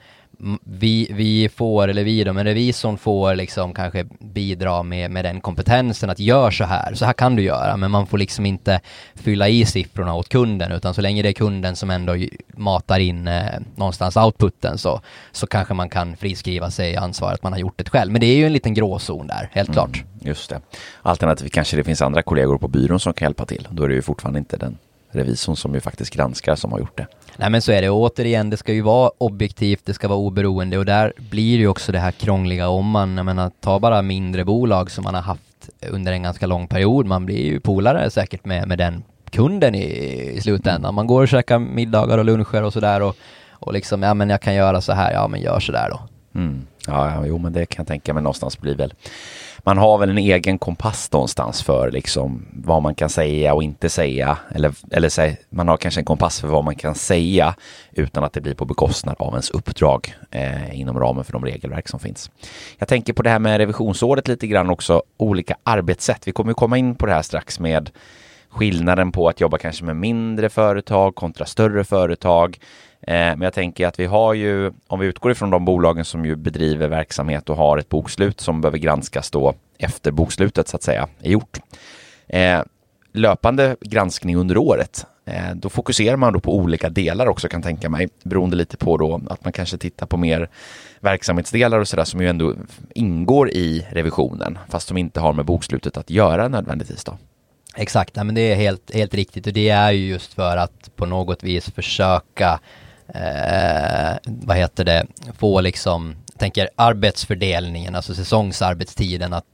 vi, vi får, eller vi då, men revisorn får liksom kanske bidra med, med den kompetensen att gör så här, så här kan du göra, men man får liksom inte fylla i siffrorna åt kunden, utan så länge det är kunden som ändå matar in eh, någonstans outputen så, så kanske man kan friskriva sig ansvaret att man har gjort det själv. Men det är ju en liten gråzon där, helt mm, klart. Just det. Alternativt kanske det finns andra kollegor på byrån som kan hjälpa till. Då är det ju fortfarande inte den revisorn som ju faktiskt granskar som har gjort det. Nej men så är det, och återigen det ska ju vara objektivt, det ska vara oberoende och där blir ju också det här krångliga om man, jag menar, ta bara mindre bolag som man har haft under en ganska lång period, man blir ju polare säkert med, med den kunden i, i slutändan. Man går och käkar middagar och luncher och sådär och, och liksom, ja men jag kan göra så här, ja men gör så där då. Mm. Ja, ja, jo men det kan jag tänka mig någonstans blir väl man har väl en egen kompass någonstans för liksom vad man kan säga och inte säga. Eller, eller säg, man har kanske en kompass för vad man kan säga utan att det blir på bekostnad av ens uppdrag eh, inom ramen för de regelverk som finns. Jag tänker på det här med revisionsåret lite grann också, olika arbetssätt. Vi kommer komma in på det här strax med skillnaden på att jobba kanske med mindre företag kontra större företag. Eh, men jag tänker att vi har ju, om vi utgår ifrån de bolagen som ju bedriver verksamhet och har ett bokslut som behöver granskas då efter bokslutet så att säga är gjort. Eh, löpande granskning under året, eh, då fokuserar man då på olika delar också kan tänka mig, beroende lite på då att man kanske tittar på mer verksamhetsdelar och sådär som ju ändå ingår i revisionen, fast som inte har med bokslutet att göra nödvändigtvis då. Exakt, men det är helt, helt riktigt och det är ju just för att på något vis försöka eh, vad heter det, få liksom, tänker arbetsfördelningen, alltså säsongsarbetstiden, att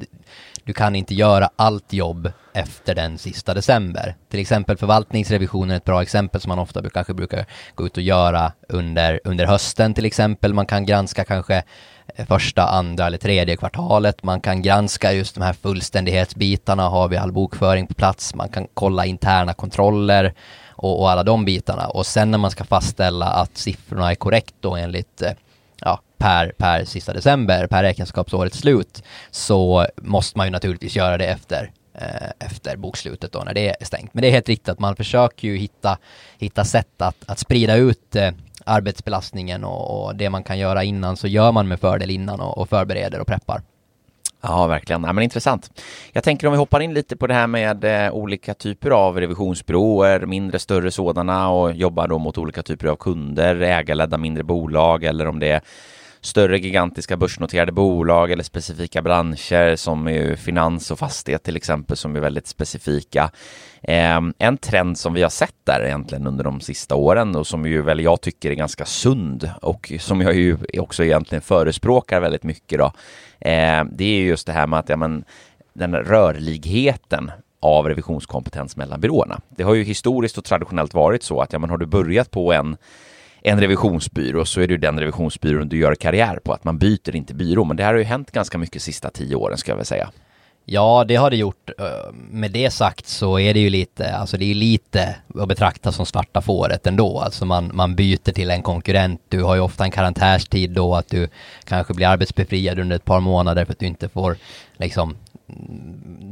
du kan inte göra allt jobb efter den sista december. Till exempel förvaltningsrevisionen är ett bra exempel som man ofta kanske brukar gå ut och göra under, under hösten till exempel. Man kan granska kanske första, andra eller tredje kvartalet. Man kan granska just de här fullständighetsbitarna. Har vi all bokföring på plats? Man kan kolla interna kontroller och, och alla de bitarna. Och sen när man ska fastställa att siffrorna är korrekt då enligt eh, ja, per, per sista december, per räkenskapsårets slut, så måste man ju naturligtvis göra det efter eh, efter bokslutet då när det är stängt. Men det är helt riktigt att man försöker ju hitta, hitta sätt att, att sprida ut eh, arbetsbelastningen och, och, det man kan göra innan så gör man med fördel innan och, och förbereder och preppar. Ja, verkligen. Ja, men intressant. Jag tänker om vi hoppar in lite på det här med eh, olika typer av revisionsbyråer, mindre, större sådana och jobbar då mot olika typer av kunder, ägarledda mindre bolag eller om det är större gigantiska börsnoterade bolag eller specifika branscher som är finans och fastighet till exempel som är väldigt specifika. Eh, en trend som vi har sett där egentligen under de sista åren och som ju väl jag tycker är ganska sund och som jag ju också egentligen förespråkar väldigt mycket då. Eh, det är just det här med att ja, men, den rörligheten av revisionskompetens mellan byråerna. Det har ju historiskt och traditionellt varit så att ja, men har du börjat på en en revisionsbyrå så är det ju den revisionsbyrån du gör karriär på, att man byter inte byrå. Men det här har ju hänt ganska mycket sista tio åren ska jag väl säga. Ja, det har det gjort. Med det sagt så är det ju lite, alltså det är lite att betrakta som svarta fåret ändå. Alltså man, man byter till en konkurrent. Du har ju ofta en karantänstid då att du kanske blir arbetsbefriad under ett par månader för att du inte får liksom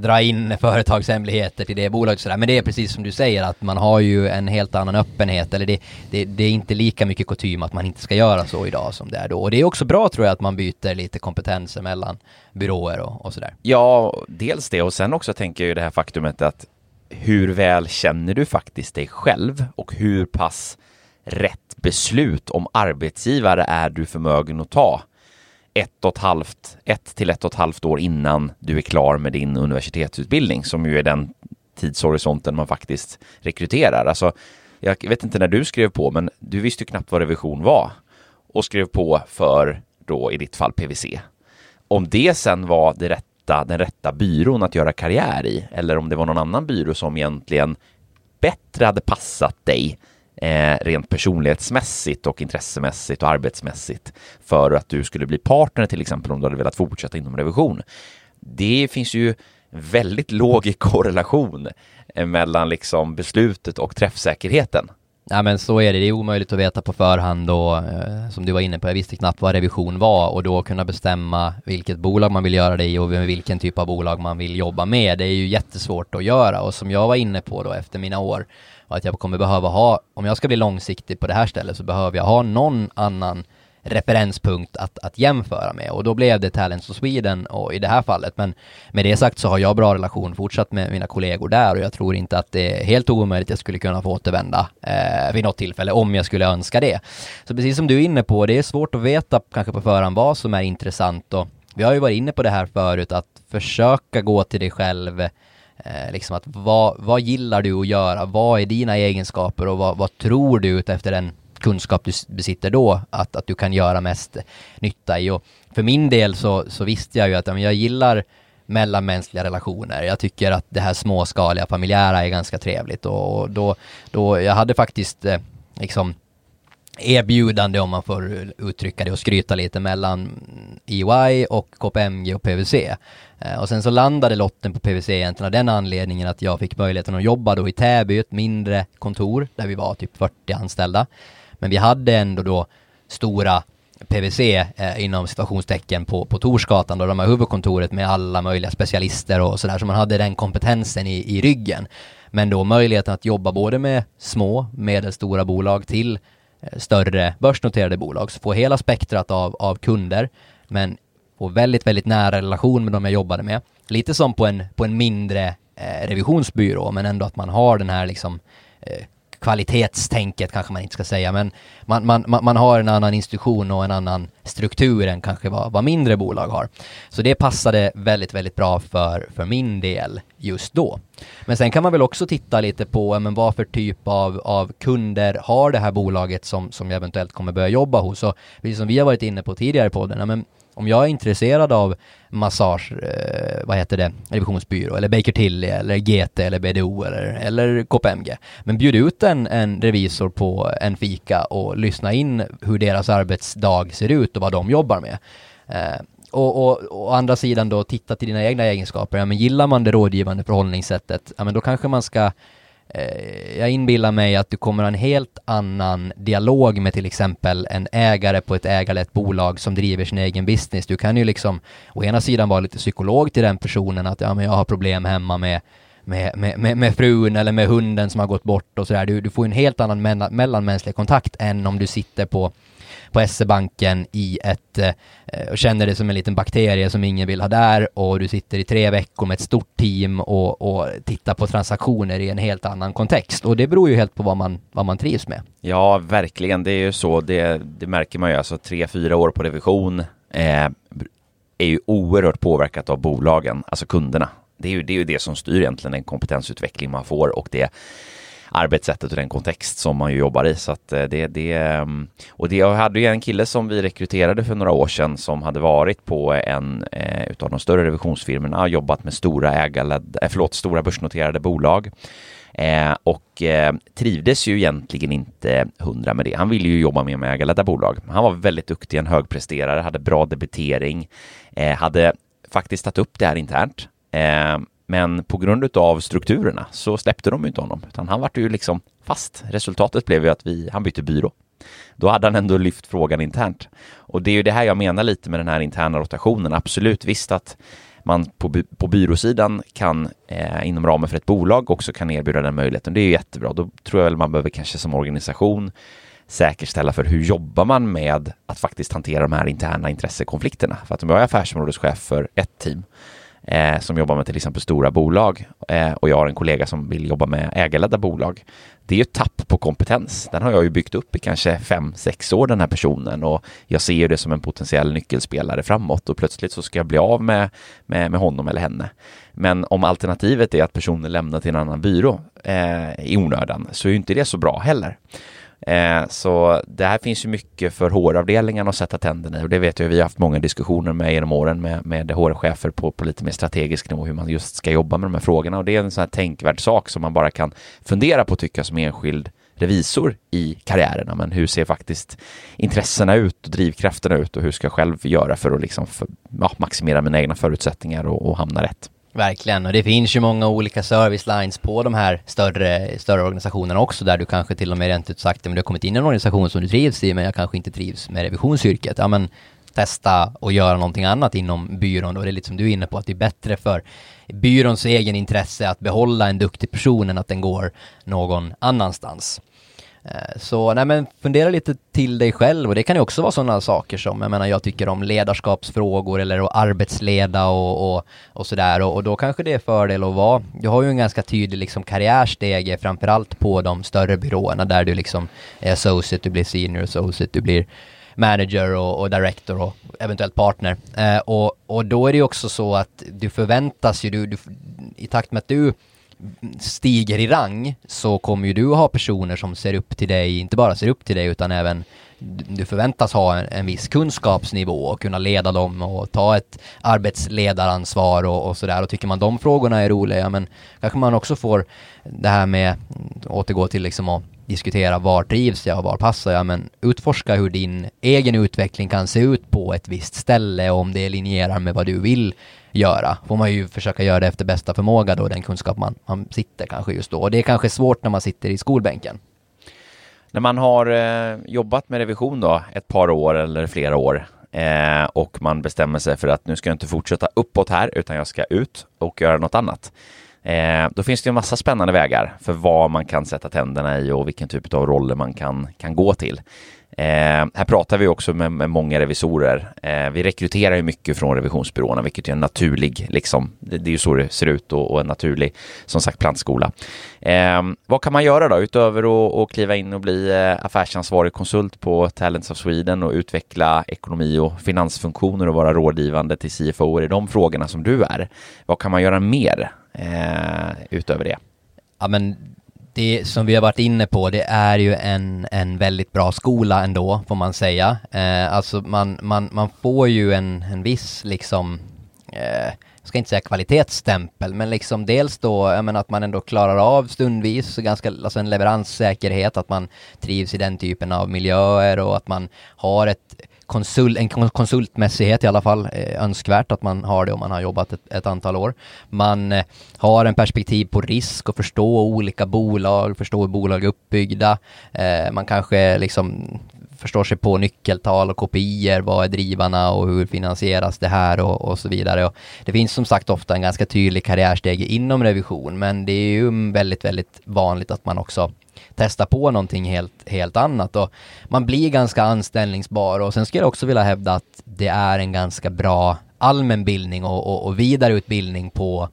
dra in företagshemligheter till det bolaget sådär. Men det är precis som du säger att man har ju en helt annan öppenhet eller det, det, det, är inte lika mycket kutym att man inte ska göra så idag som det är då. Och det är också bra tror jag att man byter lite kompetenser mellan byråer och, och sådär. Ja, dels det och sen också tänker jag ju det här faktumet att hur väl känner du faktiskt dig själv och hur pass rätt beslut om arbetsgivare är du förmögen att ta ett och ett halvt, ett till ett och ett halvt år innan du är klar med din universitetsutbildning som ju är den tidshorisonten man faktiskt rekryterar. Alltså, jag vet inte när du skrev på, men du visste ju knappt vad revision var och skrev på för då i ditt fall PVC. Om det sen var det rätta, den rätta byrån att göra karriär i eller om det var någon annan byrå som egentligen bättre hade passat dig eh, rent personlighetsmässigt och intressemässigt och arbetsmässigt för att du skulle bli partner till exempel om du hade velat fortsätta inom revision. Det finns ju väldigt låg korrelation mellan liksom beslutet och träffsäkerheten. Ja men så är det, det är omöjligt att veta på förhand och eh, som du var inne på, jag visste knappt vad revision var och då kunna bestämma vilket bolag man vill göra det i och vilken typ av bolag man vill jobba med. Det är ju jättesvårt att göra och som jag var inne på då efter mina år och att jag kommer behöva ha, om jag ska bli långsiktig på det här stället så behöver jag ha någon annan referenspunkt att, att jämföra med och då blev det Talents of Sweden och i det här fallet men med det sagt så har jag bra relation fortsatt med mina kollegor där och jag tror inte att det är helt omöjligt att jag skulle kunna få återvända eh, vid något tillfälle om jag skulle önska det. Så precis som du är inne på, det är svårt att veta kanske på förhand vad som är intressant och vi har ju varit inne på det här förut att försöka gå till dig själv eh, liksom att vad, vad gillar du att göra? Vad är dina egenskaper och vad, vad tror du efter den kunskap du besitter då, att, att du kan göra mest nytta i. Och för min del så, så visste jag ju att jag gillar mellanmänskliga relationer. Jag tycker att det här småskaliga familjära är ganska trevligt och då, då jag hade faktiskt eh, liksom erbjudande om man får uttrycka det och skryta lite mellan EY och KPMG och PWC. Eh, och sen så landade lotten på PWC egentligen av den anledningen att jag fick möjligheten att jobba då i Täby, ett mindre kontor där vi var typ 40 anställda. Men vi hade ändå då stora PVC eh, inom situationstecken på, på Torsgatan, då de har huvudkontoret med alla möjliga specialister och sådär, så man hade den kompetensen i, i ryggen. Men då möjligheten att jobba både med små, medelstora bolag till eh, större börsnoterade bolag, så få hela spektrat av, av kunder, men få väldigt, väldigt nära relation med de jag jobbade med. Lite som på en, på en mindre eh, revisionsbyrå, men ändå att man har den här liksom eh, kvalitetstänket kanske man inte ska säga, men man, man, man har en annan institution och en annan struktur än kanske vad, vad mindre bolag har. Så det passade väldigt, väldigt bra för, för min del just då. Men sen kan man väl också titta lite på men vad för typ av, av kunder har det här bolaget som, som jag eventuellt kommer börja jobba hos. Och precis som vi har varit inne på tidigare i podden, men om jag är intresserad av massage, eh, vad heter det, revisionsbyrå eller Baker Tilly eller GT eller BDO eller, eller KPMG. Men bjud ut en, en revisor på en fika och lyssna in hur deras arbetsdag ser ut och vad de jobbar med. Eh, och, och, å andra sidan då titta till dina egna egenskaper. Ja, men gillar man det rådgivande förhållningssättet, ja men då kanske man ska Eh, jag inbillar mig att du kommer ha en helt annan dialog med till exempel en ägare på ett ägarlett bolag som driver sin egen business. Du kan ju liksom å ena sidan vara lite psykolog till den personen att ja, men jag har problem hemma med med, med, med, med frun eller med hunden som har gått bort och sådär. Du, du får en helt annan mellanmänsklig kontakt än om du sitter på på SE-banken i ett, eh, och känner det som en liten bakterie som ingen vill ha där och du sitter i tre veckor med ett stort team och, och tittar på transaktioner i en helt annan kontext. Och det beror ju helt på vad man, vad man trivs med. Ja, verkligen. Det är ju så. Det, det märker man ju. Alltså tre, fyra år på revision eh, är ju oerhört påverkat av bolagen, alltså kunderna. Det är ju det, är ju det som styr egentligen den kompetensutveckling man får och det arbetssättet och den kontext som man ju jobbar i. Så att eh, det, det, ehm, och det, jag hade ju en kille som vi rekryterade för några år sedan som hade varit på en eh, utav de större revisionsfirmorna, och jobbat med stora ägarled, eh, förlåt, stora börsnoterade bolag. Eh, och eh, trivdes ju egentligen inte hundra med det. Han ville ju jobba mer med ägarledda bolag. Han var väldigt duktig, en högpresterare, hade bra debitering, eh, hade faktiskt tagit upp det här internt. Eh, men på grund av strukturerna så släppte de inte honom, utan han vart ju liksom fast. Resultatet blev ju att vi, han bytte byrå. Då hade han ändå lyft frågan internt. Och det är ju det här jag menar lite med den här interna rotationen. Absolut, visst att man på, på byråsidan kan eh, inom ramen för ett bolag också kan erbjuda den möjligheten. Det är ju jättebra. Då tror jag väl man behöver kanske som organisation säkerställa för hur jobbar man med att faktiskt hantera de här interna intressekonflikterna. För att om jag är affärsområdeschef för ett team eh, som jobbar med till exempel stora bolag eh, och jag har en kollega som vill jobba med ägarledda bolag. Det är ju ett tapp på kompetens. Den har jag ju byggt upp i kanske fem, sex år den här personen och jag ser ju det som en potentiell nyckelspelare framåt och plötsligt så ska jag bli av med, med, med honom eller henne. Men om alternativet är att personen lämnar till en annan byrå eh, i onödan så är ju inte det så bra heller. Eh, så det här finns ju mycket för håravdelningen att sätta tänderna i och det vet jag vi har haft många diskussioner med genom åren med, med HR-chefer på, på lite mer strategisk nivå hur man just ska jobba med de här frågorna och det är en sån här tänkvärd sak som man bara kan fundera på tycka som enskild revisor i karriärerna, men hur ser faktiskt intressena ut och drivkrafterna ut och hur ska jag själv göra för att liksom för, ja, maximera mina egna förutsättningar och, och hamna rätt? Verkligen, och det finns ju många olika service lines på de här större, större organisationerna också, där du kanske till och med rent ut sagt, men du har kommit in i en organisation som du trivs i, men jag kanske inte trivs med revisionsyrket. Ja, men testa och göra någonting annat inom byrån och det är lite som du är inne på att det är bättre för byråns egen intresse att behålla en duktig person än att den går någon annanstans. Eh, så nej men fundera lite till dig själv och det kan ju också vara sådana saker som, jag menar jag tycker om ledarskapsfrågor eller att arbetsleda och, och, och sådär och, och, då kanske det är fördel att vara, du har ju en ganska tydlig liksom karriärstege framförallt på de större byråerna där du liksom är associate, du blir senior associate, du blir manager och, och director och eventuellt partner. Eh, och, och då är det ju också så att du förväntas ju, du, du, i takt med att du stiger i rang så kommer ju du ha personer som ser upp till dig, inte bara ser upp till dig utan även du förväntas ha en, en viss kunskapsnivå och kunna leda dem och ta ett arbetsledaransvar och, och sådär. Och tycker man de frågorna är roliga, men kanske man också får det här med, mm, återgå till liksom att diskutera var trivs jag och var passar jag, men utforska hur din egen utveckling kan se ut på ett visst ställe och om det linjerar med vad du vill göra. Får man ju försöka göra det efter bästa förmåga då, den kunskap man, man sitter kanske just då. Och det är kanske svårt när man sitter i skolbänken. När man har eh, jobbat med revision då ett par år eller flera år eh, och man bestämmer sig för att nu ska jag inte fortsätta uppåt här utan jag ska ut och göra något annat. Eh, då finns det en massa spännande vägar för vad man kan sätta tänderna i och vilken typ av roller man kan, kan gå till. Eh, här pratar vi också med, med många revisorer. Eh, vi rekryterar ju mycket från revisionsbyråerna, vilket är en naturlig, liksom, det, det är ju så det ser ut och, och en naturlig, som sagt, plantskola. Eh, vad kan man göra då, utöver att, kliva in och bli eh, affärsansvarig konsult på Talents of Sweden och utveckla ekonomi och finansfunktioner och vara rådgivande till CFO i de frågorna som du är? Vad kan man göra mer eh, utöver det? Ja, men det som vi har varit inne på, det är ju en, en väldigt bra skola ändå, får man säga. Eh, alltså man, man, man får ju en, en viss liksom, eh, jag ska inte säga kvalitetsstämpel, men liksom dels då, jag menar att man ändå klarar av stundvis, ganska, alltså en leveranssäkerhet, att man trivs i den typen av miljöer och att man har ett konsul, en konsultmässighet i alla fall eh, önskvärt att man har det om man har jobbat ett, ett antal år. Man eh, har en perspektiv på risk och förstå olika bolag, förstå hur bolag är uppbyggda. Eh, man kanske liksom förstår sig på nyckeltal och kopior, vad är drivarna och hur finansieras det här och, och så vidare. Och det finns som sagt ofta en ganska tydlig karriärsteg inom revision, men det är ju väldigt, väldigt vanligt att man också testa på någonting helt, helt annat. Och man blir ganska anställningsbar. Och sen skulle jag också vilja hävda att det är en ganska bra allmänbildning och, och, och vidareutbildning på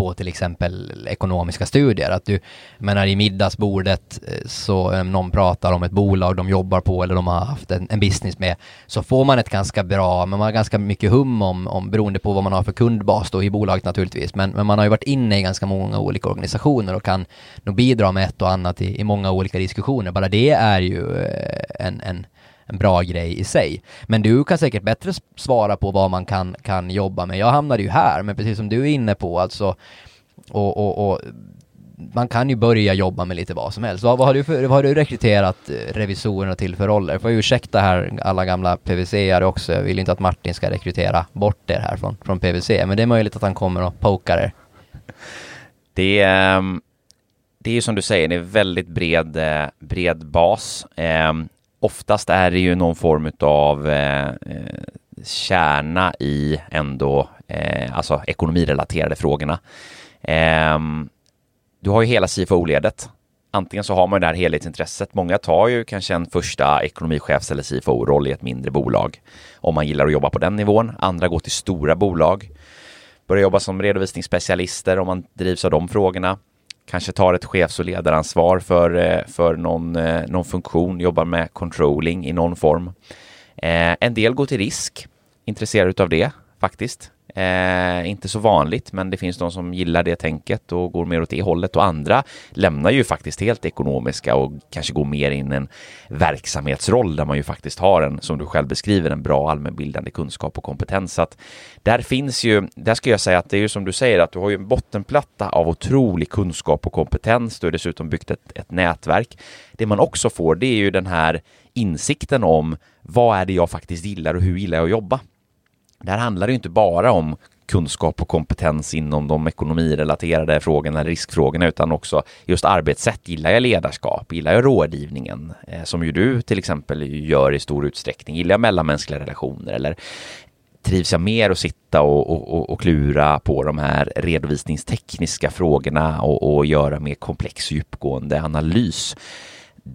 på till exempel ekonomiska studier. Att du, menar i middagsbordet eh, så om någon pratar om ett bolag de jobbar på eller de har haft en, en business med, så får man ett ganska bra, men man har ganska mycket hum om, om beroende på vad man har för kundbas då i bolaget naturligtvis, men, men man har ju varit inne i ganska många olika organisationer och kan nog bidra med ett och annat i, i många olika diskussioner. Bara det är ju eh, en, en en bra grej i sig. Men du kan säkert bättre svara på vad man kan, kan jobba med. Jag hamnade ju här, men precis som du är inne på, alltså, och, och, och man kan ju börja jobba med lite vad som helst. Vad, vad, har, du för, vad har du rekryterat eh, revisorerna till för roller? Får jag ursäkta här alla gamla PVC-are också. Jag vill inte att Martin ska rekrytera bort er här från, från PVC, men det är möjligt att han kommer och pokar er. Det är, det är ju som du säger, det är väldigt bred, eh, bred bas. Ehm, Oftast är det ju någon form av eh, eh, kärna i ändå, eh, alltså ekonomirelaterade frågorna. Eh, du har ju hela CFO-ledet. Antingen så har man det här helhetsintresset. Många tar ju kanske en första ekonomichefs eller CFO-roll i ett mindre bolag om man gillar att jobba på den nivån. Andra går till stora bolag, börjar jobba som redovisningsspecialister om man drivs av de frågorna kanske tar ett chefs och ledaransvar för, eh, för någon, eh, någon funktion, jobbar med controlling i någon form. Eh, en del går till risk, intresserade av det faktiskt. Eh, inte så vanligt, men det finns de som gillar det tänket och går mer åt det hållet och andra lämnar ju faktiskt helt ekonomiska och kanske går mer in i en verksamhetsroll där man ju faktiskt har en, som du själv beskriver, en bra allmänbildande kunskap och kompetens. Så att där finns ju, där ska jag säga att det är ju som du säger att du har ju en bottenplatta av otrolig kunskap och kompetens. Du har dessutom byggt ett, ett nätverk. Det man också får, det är ju den här insikten om vad är det jag faktiskt gillar och hur gillar jag att jobba? Det här handlar ju inte bara om kunskap och kompetens inom de ekonomirelaterade frågorna, riskfrågorna, utan också just arbetssätt. Gillar jag ledarskap? Gillar jag rådgivningen? Eh, som ju du till exempel gör i stor utsträckning. Gillar jag mellanmänskliga relationer? Eller trivs jag mer att sitta och, och, och klura på de här redovisningstekniska frågorna och, och göra mer komplex djupgående analys?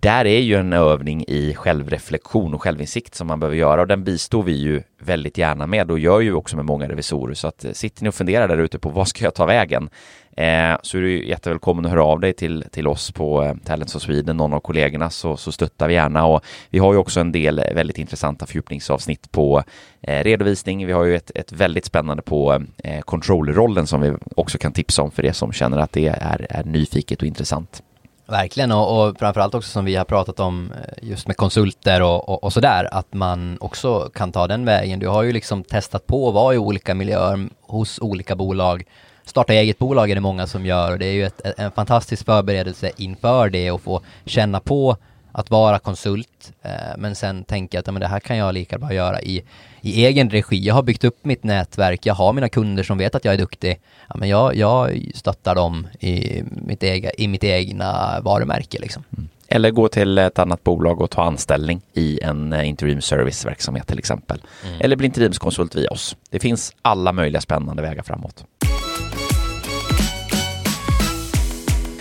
Där är ju en övning i självreflektion och självinsikt som man behöver göra och den bistår vi ju väldigt gärna med och gör ju också med många revisorer. Så att eh, sitter ni och funderar där ute på vad ska jag ta vägen? Eh, så är du jättevälkommen att höra av dig till, till oss på eh, Talents of Sweden, någon av kollegorna, så, så stöttar vi gärna. Och vi har ju också en del eh, väldigt intressanta fördjupningsavsnitt på eh, redovisning. Vi har ju ett, ett väldigt spännande på eh, controllerrollen som vi också kan tipsa om för er som känner att det är, är nyfiket och intressant. Verkligen och, och framförallt också som vi har pratat om eh, just med konsulter och, och, och sådär att man också kan ta den vägen. Du har ju liksom testat på att vara i olika miljöer hos olika bolag. Starta eget bolag är det många som gör och det är ju ett, en fantastisk förberedelse inför det och få känna på att vara konsult eh, men sen tänka att men det här kan jag lika bra göra i, i egen regi. Jag har byggt upp mitt nätverk, jag har mina kunder som vet att jag är duktig. Ja, men jag, jag stöttar dem i mitt, ega, i mitt egna varumärke. Liksom. Mm. Eller gå till ett annat bolag och ta anställning i en eh, interim service-verksamhet till exempel. Mm. Eller bli interimskonsult via oss. Det finns alla möjliga spännande vägar framåt.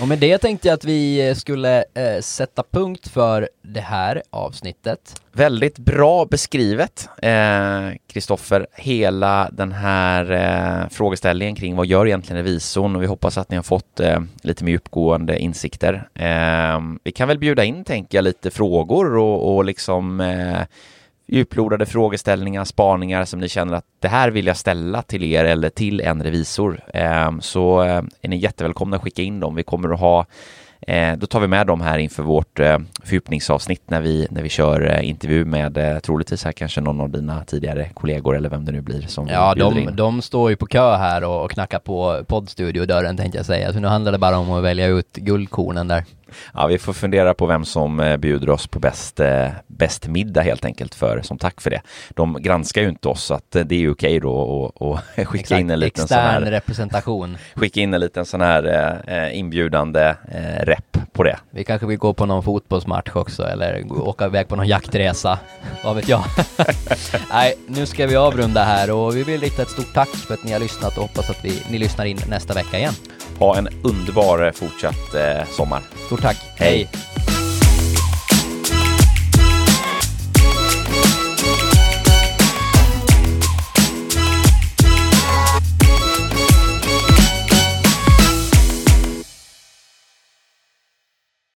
Och med det tänkte jag att vi eh, skulle eh, sätta punkt för det här avsnittet. Väldigt bra beskrivet, eh, Kristoffer, eh, hela den här eh, frågeställningen kring vad gör egentligen revisorn och vi hoppas att ni har fått eh, lite mer djupgående insikter. Eh, vi kan väl bjuda in, tänker jag, lite frågor och, och liksom eh, djuplodade frågeställningar, spaningar som ni känner att det här vill jag ställa till er eller till en revisor. Ehm, så eh, är ni jättevälkomna att skicka in dem. Vi kommer att ha eh, då tar vi med dem här inför vårt eh, fördjupningsavsnitt när vi, när vi kör intervju med troligtvis här kanske någon av dina tidigare kollegor eller vem det nu blir som Ja, de, de står ju på kö här och knackar på poddstudiodörren tänkte jag säga. Så nu handlar det bara om att välja ut guldkornen där ja, vi får fundera på vem som eh, bjuder oss på bäst, eh, bäst middag helt enkelt för, som tack för det. De granskar ju inte oss så att eh, det är okej då och, skicka Exakt, in en liten sån här representation. Skicka in en liten sån här eh, inbjudande eh, rep på det. Vi kanske vill gå på någon fotbollsmatch också eller åka iväg på någon jaktresa. Vad vet jag? Nej, nu ska vi avrunda här och vi vill rikta ett stort tack för att ni har lyssnat och hoppas att vi, ni lyssnar in nästa vecka igen. Ha en underbar fortsatt eh, sommar. Stort tack. Hej. Hej.